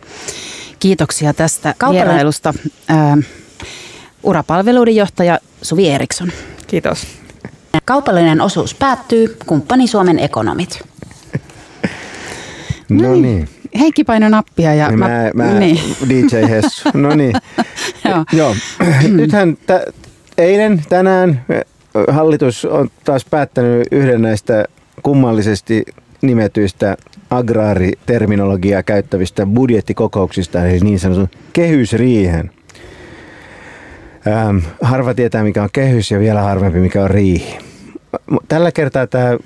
Kiitoksia tästä Kaupallinen- vierailusta. Ää, urapalveluiden johtaja Suvi Eriksson. Kiitos. Kaupallinen osuus päättyy. Kumppani Suomen ekonomit. No niin. Heikki paino nappia ja Niin mä, mä, niin. DJ Hessu. No niin. Joo. Joo. Nythän tä, eilen, tänään hallitus on taas päättänyt yhden näistä kummallisesti nimetyistä agraariterminologiaa käyttävistä budjettikokouksista, eli niin sanotun kehysriihen. Ähm, harva tietää, mikä on kehys ja vielä harvempi, mikä on riihi. Tällä kertaa tämä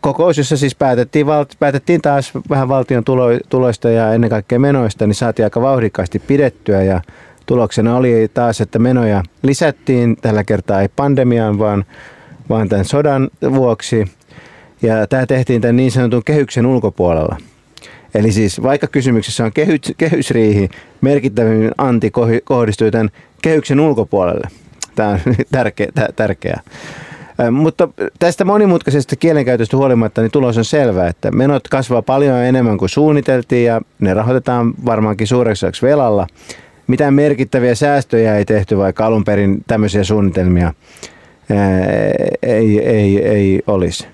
kokous, jossa siis päätettiin, päätettiin taas vähän valtion tulo- tuloista ja ennen kaikkea menoista, niin saatiin aika vauhdikkaasti pidettyä ja tuloksena oli taas, että menoja lisättiin tällä kertaa ei pandemiaan, vaan, vaan tämän sodan vuoksi. Ja tämä tehtiin tämän niin sanotun kehyksen ulkopuolella. Eli siis vaikka kysymyksessä on kehy, kehysriihi, merkittävimmin anti kohdistuu tämän kehyksen ulkopuolelle. Tämä on tärkeä. Mutta tästä monimutkaisesta kielenkäytöstä huolimatta niin tulos on selvä, että menot kasvaa paljon enemmän kuin suunniteltiin ja ne rahoitetaan varmaankin suureksi velalla. Mitään merkittäviä säästöjä ei tehty, vaikka alun perin tämmöisiä suunnitelmia ei, ei, ei olisi.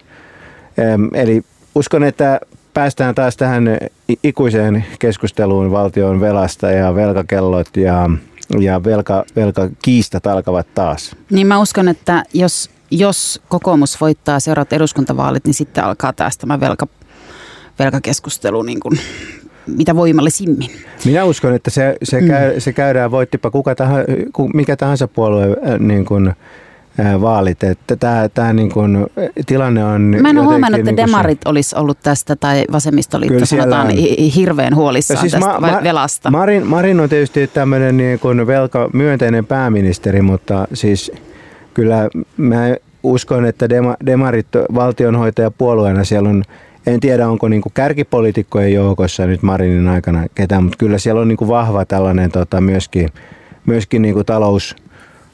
Eli uskon, että päästään taas tähän ikuiseen keskusteluun valtion velasta ja velkakellot ja, ja velka, velkakiistat alkavat taas. Niin mä uskon, että jos, jos kokoomus voittaa seuraavat eduskuntavaalit, niin sitten alkaa taas tämä velka, velkakeskustelu niin kuin, mitä voimallisimmin. Minä uskon, että se, se, käy, se käydään voittipa kuka tahansa, mikä tahansa puolue äh, niin kuin, äh, vaalit. Että tämä, tämä niin kuin, tilanne on Mä en ole huomannut, että niin kuin se- demarit olisi ollut tästä tai vasemmistoliitto Kyllä sanotaan on. hi- hirveän huolissaan siis tästä ma- velasta. Marin, Marin on tietysti tämmöinen niin kuin velka myönteinen pääministeri, mutta siis kyllä mä uskon, että dema, demarit valtionhoitajapuolueena siellä on, en tiedä onko niin kärkipoliitikkojen joukossa nyt Marinin aikana ketään, mutta kyllä siellä on niin vahva tällainen tota, myöskin, myöskin niin talous,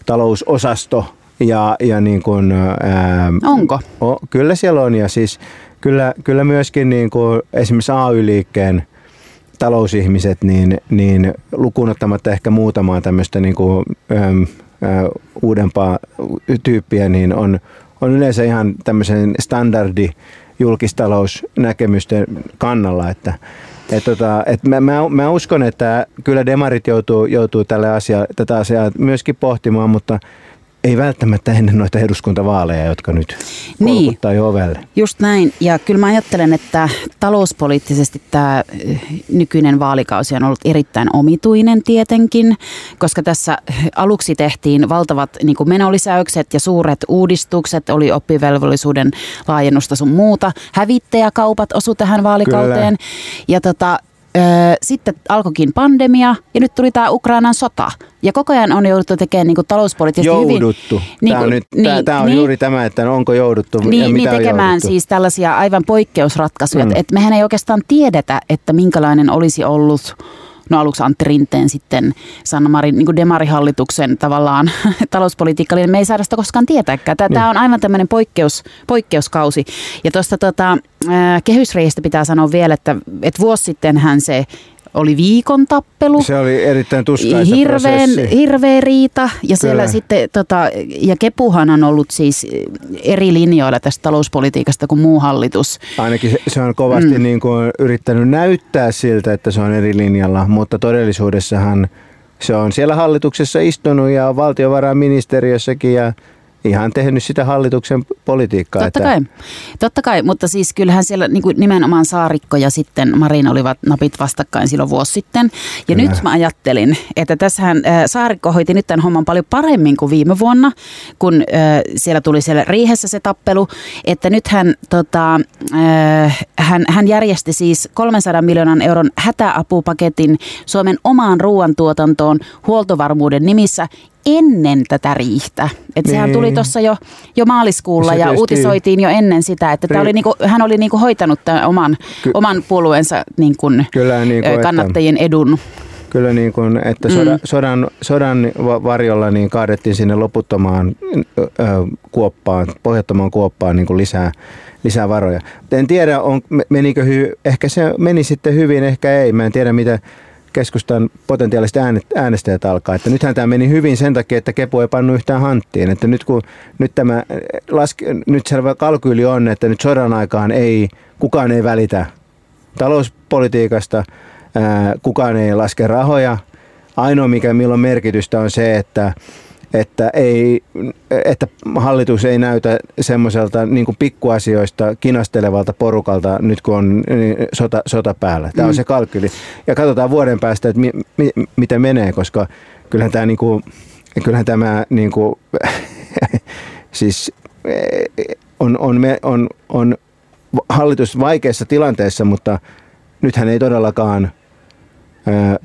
talousosasto ja, ja niin kuin, ää, Onko? O, kyllä siellä on ja siis kyllä, kyllä myöskin niin kuin esimerkiksi AY-liikkeen talousihmiset, niin, niin lukuun ottamatta ehkä muutamaa tämmöistä niin kuin, äm, uudempaa tyyppiä, niin on, on yleensä ihan tämmöisen standardi julkistalousnäkemysten kannalla, että Et tota, et mä, mä, mä, uskon, että kyllä demarit joutuu, joutuu tälle asia, tätä asiaa myöskin pohtimaan, mutta ei välttämättä ennen noita eduskuntavaaleja, jotka nyt niin, jo ovelle. Just näin. Ja kyllä mä ajattelen, että talouspoliittisesti tämä eh, nykyinen vaalikausi on ollut erittäin omituinen tietenkin, koska tässä aluksi tehtiin valtavat niin menolisäykset ja suuret uudistukset, oli oppivelvollisuuden laajennusta sun muuta. Hävittäjäkaupat osu tähän vaalikauteen. Kyllä. Ja tota, Öö, sitten alkoikin pandemia ja nyt tuli tämä Ukrainan sota. Ja koko ajan on jouduttu tekemään niin kuin talouspoliittisesti jouduttu. hyvin... Niin tämä, nyt, niin, tämä, tämä on niin, juuri tämä, että onko jouduttu niin, ja mitä niin tekemään jouduttu. siis tällaisia aivan poikkeusratkaisuja. Mm. Että mehän ei oikeastaan tiedetä, että minkälainen olisi ollut no aluksi Antti Rinteen sitten Sanna Marin niin demarihallituksen tavallaan talouspolitiikka, niin me ei saada sitä koskaan tietääkään. Tämä niin. on aivan tämmöinen poikkeus, poikkeuskausi. Ja tuosta tota, kehysreistä pitää sanoa vielä, että, että vuosi sittenhän se oli viikon tappelu. Se oli erittäin tuskaisa hirveän, Hirveä riita. Ja, siellä sitten, tota, ja Kepuhan on ollut siis eri linjoilla tästä talouspolitiikasta kuin muu hallitus. Ainakin se, se on kovasti mm. niin kuin yrittänyt näyttää siltä, että se on eri linjalla, mutta todellisuudessahan se on siellä hallituksessa istunut ja valtiovarainministeriössäkin ja ihan tehnyt sitä hallituksen politiikkaa. Totta että... kai, totta kai, mutta siis kyllähän siellä niin kuin nimenomaan Saarikko ja sitten Marin olivat napit vastakkain silloin vuosi sitten. Ja Kyllä. nyt mä ajattelin, että tässähän äh, Saarikko hoiti nyt tämän homman paljon paremmin kuin viime vuonna, kun äh, siellä tuli siellä riihessä se tappelu, että nyt hän, tota, äh, hän, hän järjesti siis 300 miljoonan euron hätäapupaketin Suomen omaan ruoantuotantoon huoltovarmuuden nimissä ennen tätä riihtä. Et niin. Sehän tuli niin. tuossa jo, jo maaliskuulla se ja tietysti... uutisoitiin jo ennen sitä, että Ri... oli niinku, hän oli niinku hoitanut tämän oman, Ky... oman puolueensa niinku, Kyllä, niin kuin, kannattajien että... edun. Kyllä niin kuin, että soda, mm. sodan, sodan varjolla niin kaadettiin sinne loputtomaan ö, kuoppaan, pohjattomaan kuoppaan niin kuin lisää, lisää varoja. En tiedä, on, menikö hy, ehkä se meni sitten hyvin, ehkä ei. Mä en tiedä, mitä, keskustan potentiaaliset äänestäjät alkaa. Että nythän tämä meni hyvin sen takia, että Kepu ei pannu yhtään hanttiin. Että nyt kun nyt tämä laske, nyt selvä kalkyyli on, että nyt sodan aikaan ei, kukaan ei välitä talouspolitiikasta, ää, kukaan ei laske rahoja. Ainoa, mikä milloin merkitystä on se, että että, ei, että hallitus ei näytä semmoiselta niin pikkuasioista kinastelevalta porukalta nyt kun on niin, sota, sota päällä. Tämä on mm. se kalkyli. Ja katsotaan vuoden päästä, että mi, mi, miten menee, koska kyllähän tämä, niin kuin, kyllähän tämä niin kuin, siis on, on, on, on hallitus vaikeassa tilanteessa, mutta nythän ei todellakaan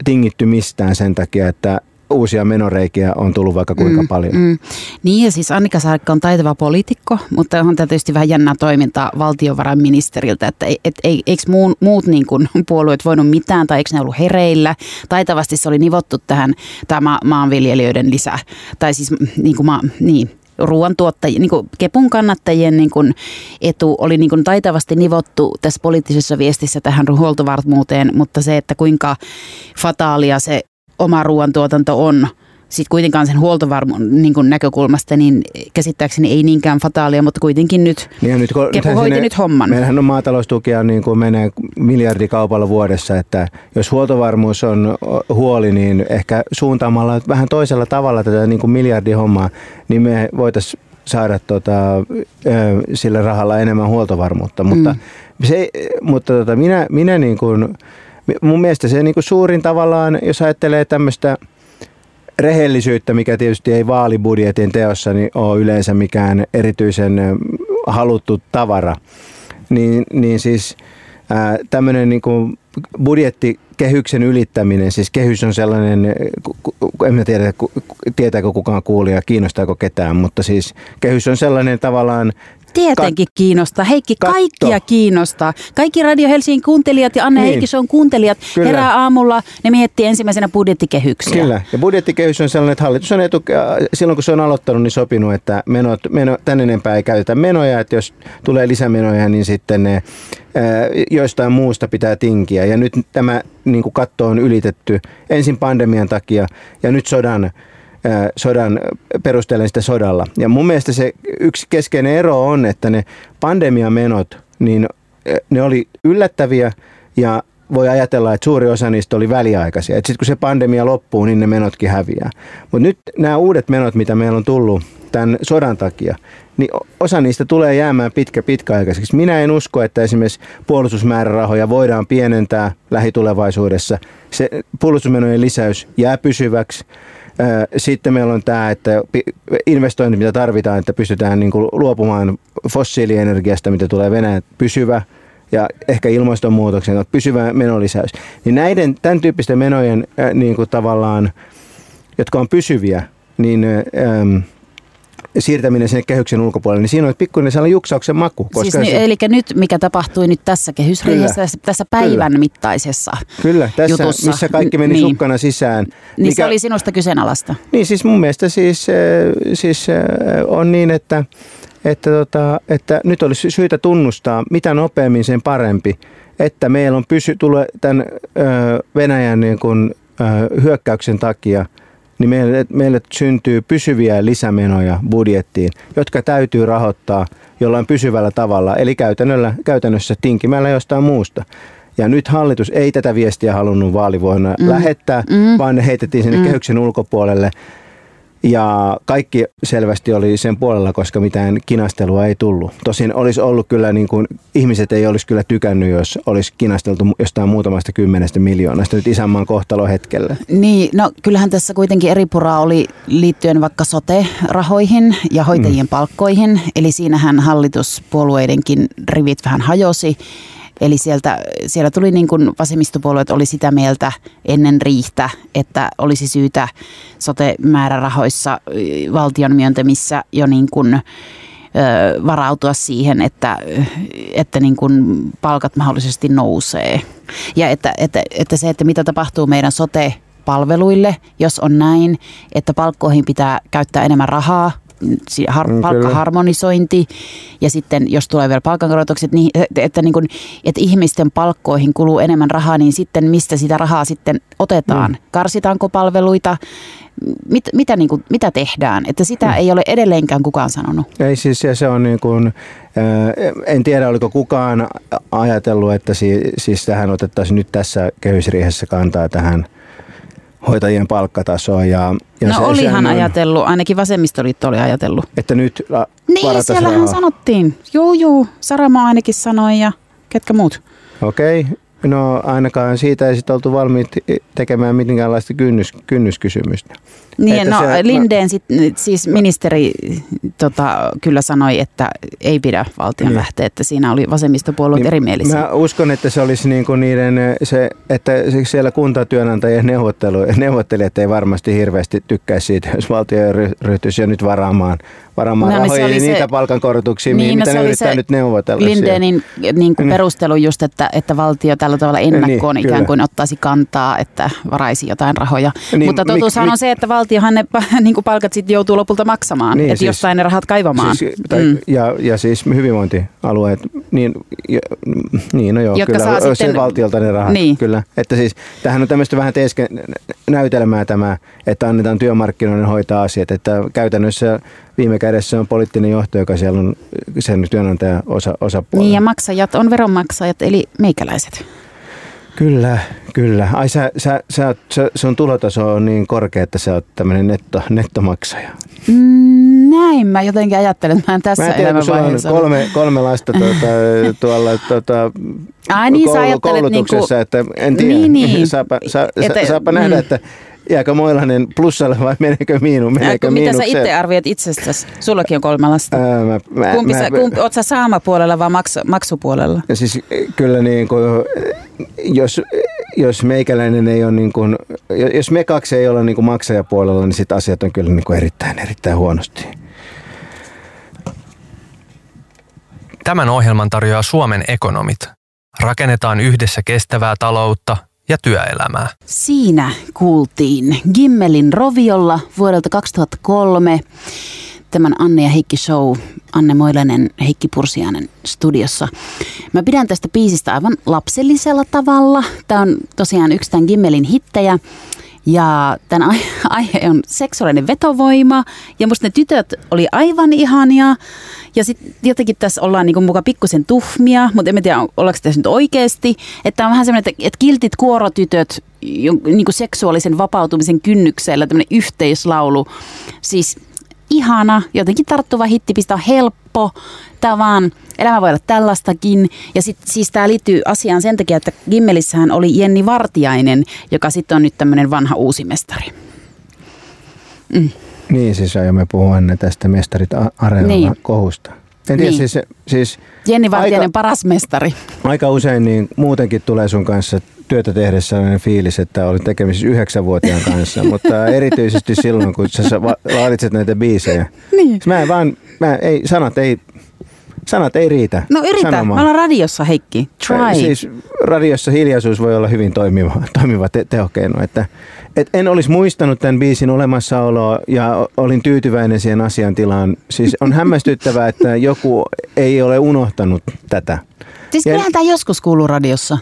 tingitty mistään sen takia, että uusia menoreikiä on tullut vaikka kuinka mm, paljon. Mm. Niin ja siis Annika Saarikko on taitava poliitikko, mutta on tietysti vähän jännää toimintaa valtiovarainministeriltä, että et, et, eikö muun, muut niin kuin puolueet voinut mitään tai eikö ne ollut hereillä. Taitavasti se oli nivottu tähän tämä maanviljelijöiden lisä, tai siis niin kuin ma, niin, ruoantuottajien, niin kuin Kepun kannattajien niin kuin etu oli niin kuin taitavasti nivottu tässä poliittisessa viestissä tähän huoltovarmuuteen, mutta se, että kuinka fataalia se oma ruoantuotanto on sitten kuitenkaan sen huoltovarmuuden niin näkökulmasta, niin käsittääkseni ei niinkään fataalia, mutta kuitenkin nyt niin nyt, kun, Kepu hoiti nyt homman. Meillähän on maataloustukia niin kuin menee miljardikaupalla vuodessa, että jos huoltovarmuus on huoli, niin ehkä suuntaamalla vähän toisella tavalla tätä niin kuin miljardihommaa, niin me voitaisiin saada tota, sillä rahalla enemmän huoltovarmuutta. Mutta, mm. se, mutta tota, minä, minä niin kuin, mun mielestä se niin kuin suurin tavallaan, jos ajattelee tämmöistä rehellisyyttä, mikä tietysti ei vaalibudjetin teossa niin ole yleensä mikään erityisen haluttu tavara, niin, niin siis tämmöinen niin kuin budjettikehyksen ylittäminen, siis kehys on sellainen, en tiedä tietääkö kukaan kuulija, kiinnostaako ketään, mutta siis kehys on sellainen tavallaan Tietenkin Kat- kiinnostaa. Heikki, Katto. kaikkia kiinnostaa. Kaikki Radio Helsingin kuuntelijat ja Anne niin. Heikki on kuuntelijat Kyllä. herää aamulla. Ne miettii ensimmäisenä budjettikehyksiä. Kyllä. Ja budjettikehys on sellainen, että hallitus on etu, silloin kun se on aloittanut, niin sopinut, että menot, meno, tän enempää ei käytetä menoja. Että jos tulee lisämenoja, niin sitten ne joistain muusta pitää tinkiä. Ja nyt tämä niin katto on ylitetty ensin pandemian takia ja nyt sodan sodan, perustelen sitä sodalla. Ja mun mielestä se yksi keskeinen ero on, että ne pandemiamenot, niin ne oli yllättäviä ja voi ajatella, että suuri osa niistä oli väliaikaisia. Sitten kun se pandemia loppuu, niin ne menotkin häviää. Mutta nyt nämä uudet menot, mitä meillä on tullut tämän sodan takia, niin osa niistä tulee jäämään pitkä pitkäaikaisiksi. Minä en usko, että esimerkiksi puolustusmäärärahoja voidaan pienentää lähitulevaisuudessa. Se puolustusmenojen lisäys jää pysyväksi. Sitten meillä on tämä, että investoinnit, mitä tarvitaan, että pystytään niin kuin luopumaan fossiilienergiasta, mitä tulee Venäjä, pysyvä ja ehkä ilmastonmuutoksen pysyvä menolisäys. Niin näiden tämän tyyppisten menojen niin kuin tavallaan, jotka on pysyviä, niin ähm, siirtäminen sinne kehyksen ulkopuolelle, niin siinä on pikkuinen sellainen juksauksen maku. Koska siis se... Eli nyt mikä tapahtui nyt tässä kehysriihessä, tässä, tässä päivän Kyllä. mittaisessa Kyllä, tässä jutussa. missä kaikki meni niin. sukkana sisään. Niin mikä... se oli sinusta kyseenalaista. Niin siis mun mielestä siis, äh, siis äh, on niin, että, että, tota, että nyt olisi syytä tunnustaa, mitä nopeammin sen parempi, että meillä on pysy, tulee tämän äh, Venäjän niin kuin, hyökkäyksen takia – niin meille, meille syntyy pysyviä lisämenoja budjettiin, jotka täytyy rahoittaa jollain pysyvällä tavalla, eli käytännössä tinkimällä jostain muusta. Ja nyt hallitus ei tätä viestiä halunnut vaalivuonna mm. lähettää, mm. vaan ne heitettiin sinne mm. kehyksen ulkopuolelle. Ja kaikki selvästi oli sen puolella, koska mitään kinastelua ei tullut. Tosin olisi ollut kyllä, niin kuin, ihmiset ei olisi kyllä tykännyt, jos olisi kinasteltu jostain muutamasta kymmenestä miljoonasta nyt isänmaan kohtalo hetkellä. Niin, no kyllähän tässä kuitenkin eri puraa oli liittyen vaikka sote-rahoihin ja hoitajien mm. palkkoihin. Eli siinähän hallituspuolueidenkin rivit vähän hajosi. Eli sieltä, siellä tuli niin kuin vasemmistopuolueet oli sitä mieltä ennen riihtä, että olisi syytä sote-määrärahoissa valtion myöntämissä jo niin kuin, varautua siihen, että, että niin kuin palkat mahdollisesti nousee. Ja että, että, että se, että mitä tapahtuu meidän sote palveluille, jos on näin, että palkkoihin pitää käyttää enemmän rahaa, har, mm, palkkaharmonisointi ja sitten jos tulee vielä palkankorotukset, niin että, että, niin kuin, että ihmisten palkkoihin kuluu enemmän rahaa, niin sitten mistä sitä rahaa sitten otetaan? Mm. Karsitaanko palveluita? Mit, mitä, niin kuin, mitä tehdään? Että sitä mm. ei ole edelleenkään kukaan sanonut. Ei siis se on niin kuin, en tiedä oliko kukaan ajatellut, että siis tähän otettaisiin nyt tässä kehysriihessä kantaa tähän hoitajien palkkatasoa. Ja, ja no se, olihan on, ajatellut, ainakin vasemmistoliitto oli ajatellut. Että nyt Niin, siellähän rahaa. sanottiin. Joo, joo, Sarama ainakin sanoi ja ketkä muut. Okei, okay. No ainakaan siitä ei sitten oltu valmiit tekemään minkäänlaista kynnys, kynnyskysymystä. Niin, että no se, Lindeen sit, siis ministeri tota, kyllä sanoi, että ei pidä valtion niin. lähteä, että siinä oli vasemmistopuolueet niin, erimielisiä. Mä uskon, että se olisi niin kuin niiden, se, että siellä kuntatyönantajien neuvottelu, neuvottelijat ei varmasti hirveästi tykkäisi siitä, jos valtio ryhtyisi jo nyt varaamaan varaamaan no, rahoja niin niitä se, palkankorotuksia, niin, mitä no, ne yrittää nyt neuvotella. Lindeenin niin kuin perustelu just, että, että valtio tällä tavalla ennakkoon niin, ikään kuin ottaisi kantaa, että varaisi jotain rahoja. Niin, Mutta totuushan mik, on se, että valtiohan ne niin kuin palkat sitten joutuu lopulta maksamaan, niin, että siis, jostain ne rahat kaivamaan. Siis, tai, mm. ja, ja siis hyvinvointialueet, niin, ja, niin no joo, Jotka kyllä, saa sitten, se valtiolta ne rahat, niin. kyllä. Että siis tähän on tämmöistä vähän teeske näytelmää tämä, että annetaan työmarkkinoiden hoitaa asiat, että käytännössä viime kädessä on poliittinen johto, joka siellä on sen työnantajan osa, osapuolella. Niin ja maksajat on veronmaksajat, eli meikäläiset. Kyllä, kyllä. Ai sä, sä, sä, sä, sun tulotaso on niin korkea, että sä oot tämmöinen netto, nettomaksaja. Mm, näin mä jotenkin ajattelen, että mä en tässä mä en tiedä, elämänvaiheessa. On kolme, kolme lasta tuota, tuolla tuota, Ai niin, koulu, koulutuksessa, niinku, että en tiedä, niin, niin. saapa, sa, et, saapa mm. nähdä, että jääkö Moilanen plussalle vai menekö miinu, meneekö Mitä sä itse arvioit itsestäsi? Sullakin on kolme lasta. Ää, mä, mä, kumpi mä, sä, kumpi, oot sä saamapuolella vai maks, maksupuolella? Siis kyllä niin kuin, jos, jos meikäläinen ei ole niin kuin, jos me kaksi ei olla niin kuin maksajapuolella, niin sit asiat on kyllä niin kuin erittäin, erittäin huonosti. Tämän ohjelman tarjoaa Suomen ekonomit. Rakennetaan yhdessä kestävää taloutta – ja työelämää. Siinä kuultiin Gimmelin Roviolla vuodelta 2003 tämän Anne ja Heikki Show, Anne Moilanen, Heikki Pursiainen studiossa. Mä pidän tästä biisistä aivan lapsellisella tavalla. Tämä on tosiaan yksi tämän Gimmelin hittejä. Ja tämän ai- aihe on seksuaalinen vetovoima ja musta ne tytöt oli aivan ihania. Ja sitten jotenkin tässä ollaan niinku muka pikkusen tuhmia, mutta en tiedä ollaanko tässä nyt oikeasti. Että on vähän semmoinen, että, kiltit kuorotytöt niinku seksuaalisen vapautumisen kynnyksellä tämmöinen yhteislaulu. Siis ihana, jotenkin tarttuva hittipistä on helppo. Tämä on vaan, elämä voi olla tällaistakin. Ja sit, siis tämä liittyy asiaan sen takia, että Gimmelissähän oli Jenni Vartiainen, joka sitten on nyt tämmöinen vanha uusi mestari. Mm. Niin, siis aiomme puhua ennen tästä mestarit Areenalla niin. kohusta. En tiedä, niin. siis, siis Jenni Vartiainen aika, paras mestari. Aika usein niin muutenkin tulee sun kanssa työtä tehdessä sellainen fiilis, että olit tekemisissä yhdeksänvuotiaan kanssa, mutta erityisesti silloin, kun sä laaditset näitä biisejä. Niin. Mä en vaan, mä ei, sanat ei, sanat ei riitä No yritä, sanomaan. mä olen radiossa Heikki, try. Siis radiossa hiljaisuus voi olla hyvin toimiva, toimiva te- tehokeino, että et en olisi muistanut tämän biisin olemassaoloa ja olin tyytyväinen siihen asiantilaan. Siis on hämmästyttävää, että joku ei ole unohtanut tätä. Siis kyllähän tämä joskus kuuluu radiossa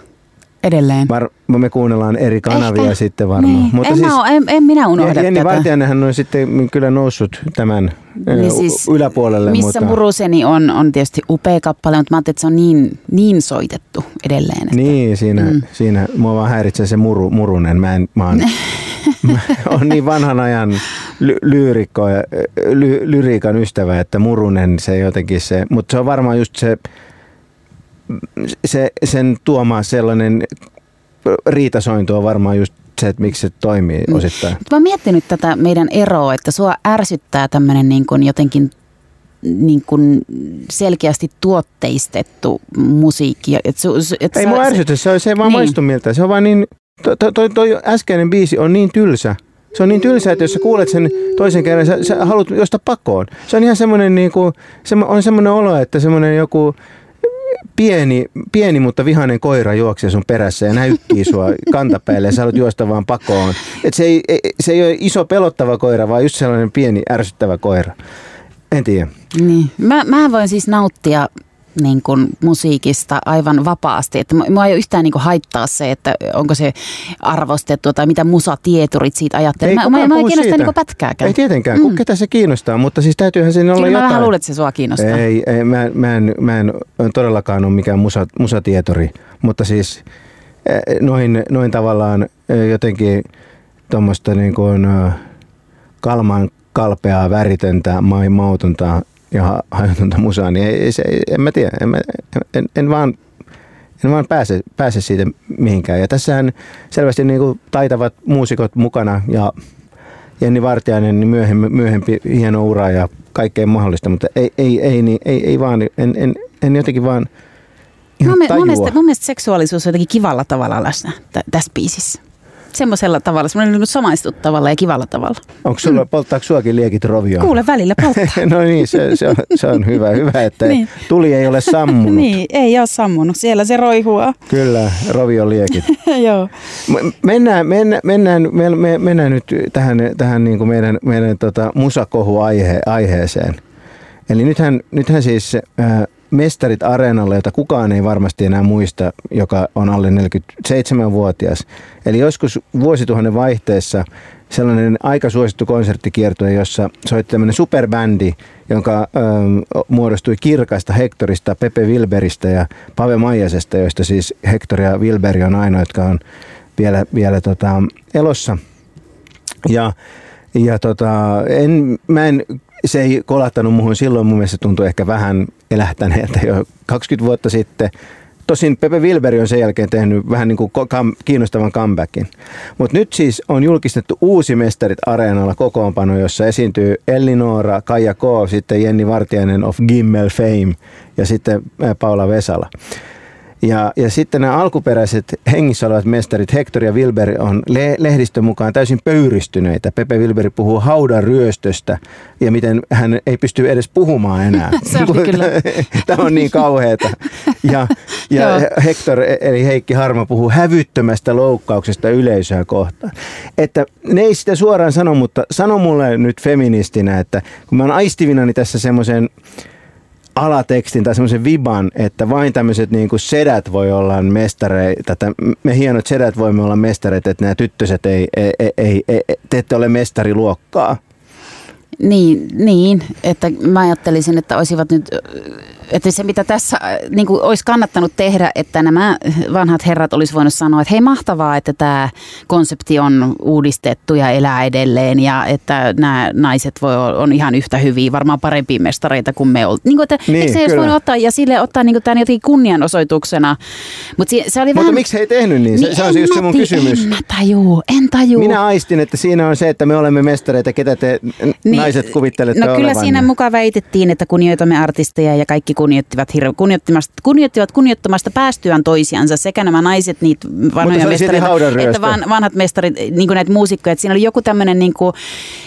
edelleen. Var, me kuunnellaan eri kanavia Ehkä. sitten varmaan. Niin. Mutta en, siis, mä en, en minä unohda Jenni tätä. Vartijainenhan on sitten kyllä noussut tämän niin siis, yläpuolelle. Missä mutta... Muruseni on, on tietysti upea kappale, mutta mä ajattelin, että se on niin, niin soitettu edelleen. Että... Niin, siinä, mm. siinä mua vaan häiritsee se muru, murunen. Mä, en, mä, oon, mä on niin vanhan ajan ly, lyyrikko ja ly, lyriikan ystävä, että murunen se jotenkin se, mutta se on varmaan just se se, sen tuoma sellainen riitasointu on varmaan just se, että miksi se toimii mm. osittain. Mä oon miettinyt tätä meidän eroa, että sua ärsyttää tämmöinen niin kuin jotenkin niin kuin selkeästi tuotteistettu musiikki. Et su, et Ei sä, mua ärsytä, se, se ei vaan niin. maistu miltä. Se on vaan niin, toi, toi, toi äskeinen biisi on niin tylsä. Se on niin tylsä, että jos sä kuulet sen toisen kerran, sä, sä haluat josta pakoon. Se on ihan semmoinen, niin kuin, se on semmoinen olo, että semmoinen joku pieni, pieni, mutta vihainen koira juoksee sun perässä ja näykkii sua kantapäille ja sä haluat juosta vaan pakoon. Et se, ei, se ei ole iso pelottava koira, vaan just sellainen pieni ärsyttävä koira. En tiedä. Niin. Mä, mä voin siis nauttia niin kuin musiikista aivan vapaasti. Että mua ei ole yhtään niin kuin haittaa se, että onko se arvostettu tai mitä musatieturit siitä ajattelee. Ei, mä, mä, mä ei kiinnosta niin pätkääkään. Ei tietenkään, mm. ketä se kiinnostaa, mutta siis täytyyhän siinä olla Kyllä jotain. mä vähän luulen, että se sua kiinnostaa. Ei, ei mä, mä, en, mä en todellakaan ole mikään musa, musatietori, mutta siis eh, noin, noin tavallaan eh, jotenkin tuommoista niin kuin eh, kalman kalpeaa, väritöntä, mautonta ja hajutonta musaa, niin ei, se, en mä tiedä, en, en, en vaan en vaan pääse, pääse siitä mihinkään. Ja tässähän selvästi niin kuin taitavat muusikot mukana ja Jenni Vartiainen niin myöhempi, myöhempi hieno ura ja kaikkea mahdollista, mutta ei, ei, ei, niin, ei, ei vaan, en, en, en jotenkin vaan ihan mun, mun, mielestä, mun mielestä seksuaalisuus on jotenkin kivalla tavalla läsnä tässä biisissä semmoisella tavalla, semmoinen niin samaistuttavalla ja kivalla tavalla. Onko sulla, mm. polttaako suakin liekit rovioon? Kuule, välillä polttaa. no niin, se, se, on, se on hyvä, hyvä että niin. tuli ei ole sammunut. niin, ei ole sammunut, siellä se roihua. Kyllä, rovion liekit. Joo. Mennään, mennään, mennään, me, mennään nyt tähän, tähän niin kuin meidän, meidän tota musakohu-aiheeseen. Eli nythän, nythän siis äh, Mestarit Areenalle, jota kukaan ei varmasti enää muista, joka on alle 47-vuotias. Eli joskus vuosituhannen vaihteessa sellainen aika suosittu konserttikiertue, jossa soitti tämmöinen superbändi, jonka ö, muodostui Kirkasta, Hektorista, Pepe Wilberistä ja Pave Maijasesta, joista siis Hektor ja Wilberi on ainoa, jotka on vielä, vielä tota, elossa. Ja ja tota, en, mä en se ei kolahtanut muuhun silloin. Mun mielestä tuntui ehkä vähän elähtäneeltä jo 20 vuotta sitten. Tosin Pepe Wilberi on sen jälkeen tehnyt vähän niin kuin kiinnostavan comebackin. Mutta nyt siis on julkistettu uusi Mestarit Areenalla kokoonpano, jossa esiintyy Elinora, Kaija K, sitten Jenni Vartiainen of Gimmel Fame ja sitten Paula Vesala. Ja, ja sitten nämä alkuperäiset hengissä olevat mestarit Hector ja Wilber on le- lehdistön mukaan täysin pöyristyneitä. Pepe Wilber puhuu haudan ryöstöstä ja miten hän ei pysty edes puhumaan enää. Tämä on niin kauheata. Ja, ja Hector eli Heikki Harma puhuu hävyttömästä loukkauksesta yleisöä kohtaan. Että ne ei sitä suoraan sano, mutta sano mulle nyt feministinä, että kun mä oon aistivinani tässä semmoisen alatekstin tai semmoisen viban, että vain tämmöiset niin kuin sedät voi olla mestareita, että me hienot sedät voimme olla mestareita, että nämä tyttöset ei, ei, ei, ei, ei te ette ole mestariluokkaa. Niin, niin, että mä ajattelisin, että olisivat nyt, että se mitä tässä niin kuin olisi kannattanut tehdä, että nämä vanhat herrat olisi voinut sanoa, että hei mahtavaa, että tämä konsepti on uudistettu ja elää edelleen ja että nämä naiset voi, on ihan yhtä hyviä, varmaan parempia mestareita kuin me oltiin. Niin kuin, että, niin, eikö se olisi voinut ottaa ja sille ottaa niin kuin tämän jotenkin kunnianosoituksena. Mut se, se oli Mutta vähän, miksi he ei tehnyt niin? Se, Niin se on just se mun kysymys. En mä tajuu, en tajuu. Minä aistin, että siinä on se, että me olemme mestareita, ketä te niin, naiset kuvittelette No kyllä olevan. siinä mukaan väitettiin, että kunnioitamme artisteja ja kaikki kunnioittivat, kunnioittimasta, kunnioittivat kunnioittamasta päästyään toisiansa. Sekä nämä naiset, niitä vanhoja mestareita, että van, vanhat mestarit, niin kuin näitä muusikkoja. Että siinä oli joku tämmöinen, niin kuin,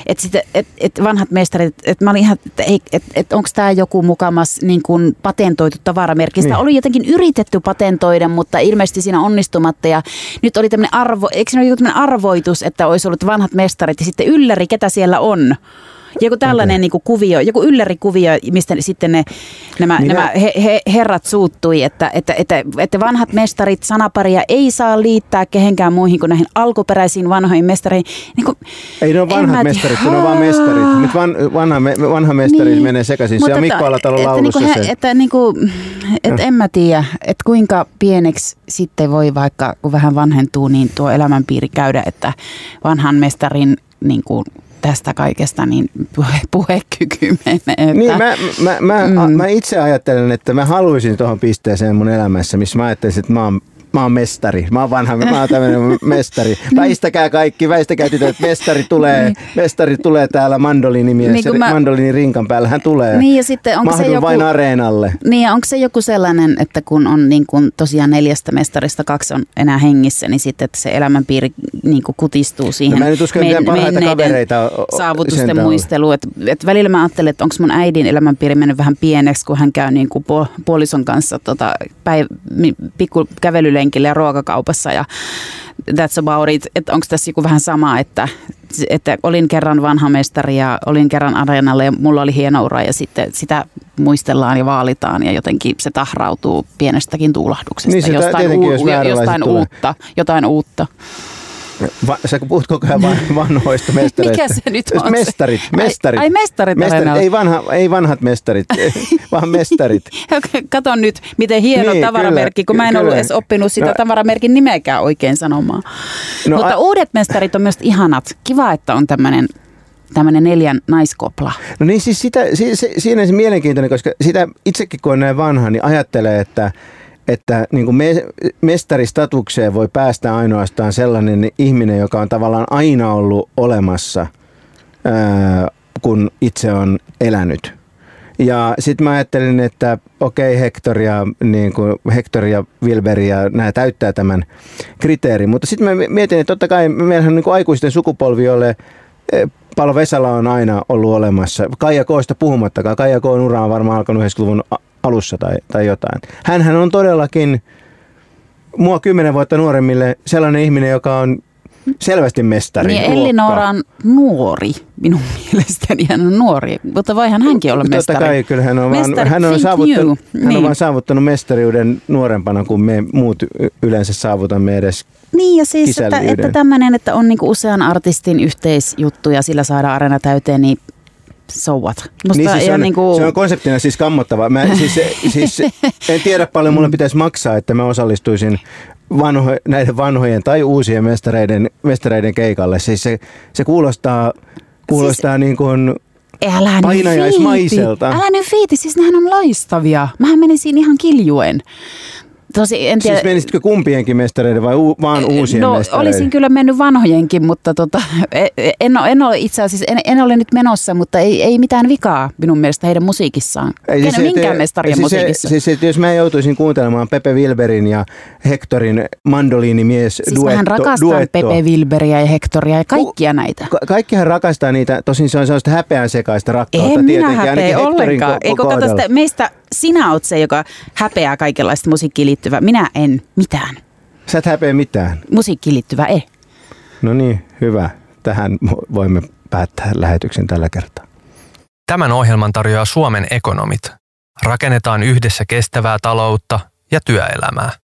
että, sitä, että, että vanhat mestarit, että mä olin ihan, että, että, että onko tämä joku mukamas niin kuin patentoitu tavaramerkki. Sitä Niin. oli jotenkin yritetty patentoida, mutta ilmeisesti siinä onnistumatta. Ja nyt oli tämmöinen arvo, eikö siinä ole joku tämmöinen arvoitus, että olisi ollut vanhat mestarit ja sitten ylläri, ketä siellä on. Joku tällainen okay. niin kuvio, joku yllärikuvio, mistä sitten ne, nämä, Minä- nämä he, he, herrat suuttui, että, että, että, että vanhat mestarit sanaparia ei saa liittää kehenkään muihin kuin näihin alkuperäisiin vanhoihin mestareihin. Niin kuin, Ei ne ole vanhat mestarit, ne on vaan mestarit. Nyt van, vanha, vanha mestari niin. menee sekaisin. Se on Mikko että- Alatalon että laulussa niinku he, se. Että niinku, et en mä tiedä, että kuinka pieneksi sitten voi vaikka, kun vähän vanhentuu, niin tuo elämänpiiri käydä, että vanhan mestarin niin kuin tästä kaikesta niin puhe, puhekyky menee. Että, Niin, mä, mä, mä, Mm. mm. mä itse ajattelen, että mä haluaisin tuohon pisteeseen mun elämässä, missä mä ajattelisin, että mä oon Mä oon mestari. Mä oon vanha, mä oon tämmöinen mestari. Väistäkää kaikki, väistäkää tytöt, mestari tulee, mestari tulee täällä mandolinimies, Niin niin kun mä- mandolinin rinkan päällä hän tulee. Niin ja sitten onko se Mahdun joku... vain areenalle. Niin ja onko se joku sellainen, että kun on niin kuin tosiaan neljästä mestarista kaksi on enää hengissä, niin sitten että se elämänpiiri niin kutistuu siihen No mä en nyt usko, että mitään parhaita kavereita saavutusten muisteluun. Et, et välillä mä ajattelen, että onko mun äidin elämänpiiri mennyt vähän pieneksi, kun hän käy niin kuin puol- puolison kanssa tota, päiv- pikku kävelylenkillä ja ruokakaupassa ja that's about it. Että onko tässä joku vähän sama, että, että olin kerran vanha mestari ja olin kerran areenalla ja mulla oli hieno ura ja sitten sitä muistellaan ja vaalitaan ja jotenkin se tahrautuu pienestäkin tuulahduksesta. Niin se tä- jostain, vääränlaiset jostain uutta, jotain uutta. Va, sä puhut koko ajan van, vanhoista mestareista. Mikä se nyt Siis on? Mestarit, Ai- mestarit. ai mestarit mestarit areenalla. ei, vanha, ei vanhat mestarit, vaan mestarit. Kato nyt, miten hieno Niin, tavaramerkki, kyllä, kun mä en kyllä. ollut edes oppinut sitä No- tavaramerkin nimeäkään oikein sanomaan. No, Mutta a- uudet mestarit on myös ihanat. Kiva, että on tämmöinen tämmöinen neljän naiskopla. No niin siis sitä, si, si, siinä se mielenkiintoinen, koska sitä itsekin kun on näin vanha, niin ajattelee, että, että niin kuin me, mestaristatukseen voi päästä ainoastaan sellainen ihminen, joka on tavallaan aina ollut olemassa, ää, kun itse on elänyt. Ja sitten mä ajattelin, että okei, Hector ja, niin kuin Hector ja Wilber ja nämä täyttää tämän kriteerin. Mutta sitten mä mietin, että totta kai meillähän niin kuin aikuisten sukupolvi, jolle Palo Vesala on aina ollut olemassa. Kaija Koosta puhumattakaan. Kaija Koon ura on varmaan alkanut 90-luvun a- alussa tai, tai jotain. Hänhän on todellakin mua kymmenen vuotta nuoremmille sellainen ihminen, joka on selvästi mestari. Niin Elli Noora on nuori minun mielestäni. Hän on nuori, mutta voihan hänkin olla Totta mestari. kai, kyllä hän on, vaan, Mestari, hän on, saavuttanut, hän on Niin. vaan saavuttanut mestariuden nuorempana kuin me muut yleensä saavutamme edes. Niin ja siis, että, että tämmöinen, että on niinku usean artistin yhteisjuttu ja sillä saadaan areena täyteen, niin so what? Musta Niin siis se, on, niinku, se on konseptina siis kammottava. Mä, siis, siis, en tiedä paljon mulle pitäisi maksaa, että mä osallistuisin vanho, näiden vanhojen tai uusien mestareiden, mestareiden keikalle. Siis se, se kuulostaa, kuulostaa siis, niin kuin, Älä nyt painajaismaiselta. viiti. Älä nyt viiti, siis nehän on loistavia. Mähän menisin ihan kiljuen. Tosi, en tiedä. siis menisitkö kumpienkin mestareiden vai u, vaan uusien no, mestareiden? olisin kyllä mennyt vanhojenkin, mutta tota, en, ole, en ole itse asiassa, en, en ole nyt menossa, mutta ei, ei mitään vikaa minun mielestä heidän musiikissaan. Ei, Kenen, se, minkään te- mestarien siis musiikissa. Se, siis, että jos mä joutuisin kuuntelemaan Pepe Wilberin ja Hectorin mandoliinimies siis duetto, mähän rakastan duettoa. Pepe Wilberia ja Hectoria ja kaikkia näitä. Ka- kaikkihan rakastaa niitä, tosin se on sellaista häpeän sekaista rakkautta En minä tietenkin, häpeä ainakin Hectorin ollenkaan. ko- Eikö kato sitä, meistä sinä oot se, joka häpeää kaikenlaista musiikkiin liittyvää. Minä en mitään. Sä et häpeä mitään. Musiikkiin liittyvää ei. No niin, hyvä. Tähän voimme päättää lähetyksen tällä kertaa. Tämän ohjelman tarjoaa Suomen ekonomit. Rakennetaan yhdessä kestävää taloutta ja työelämää.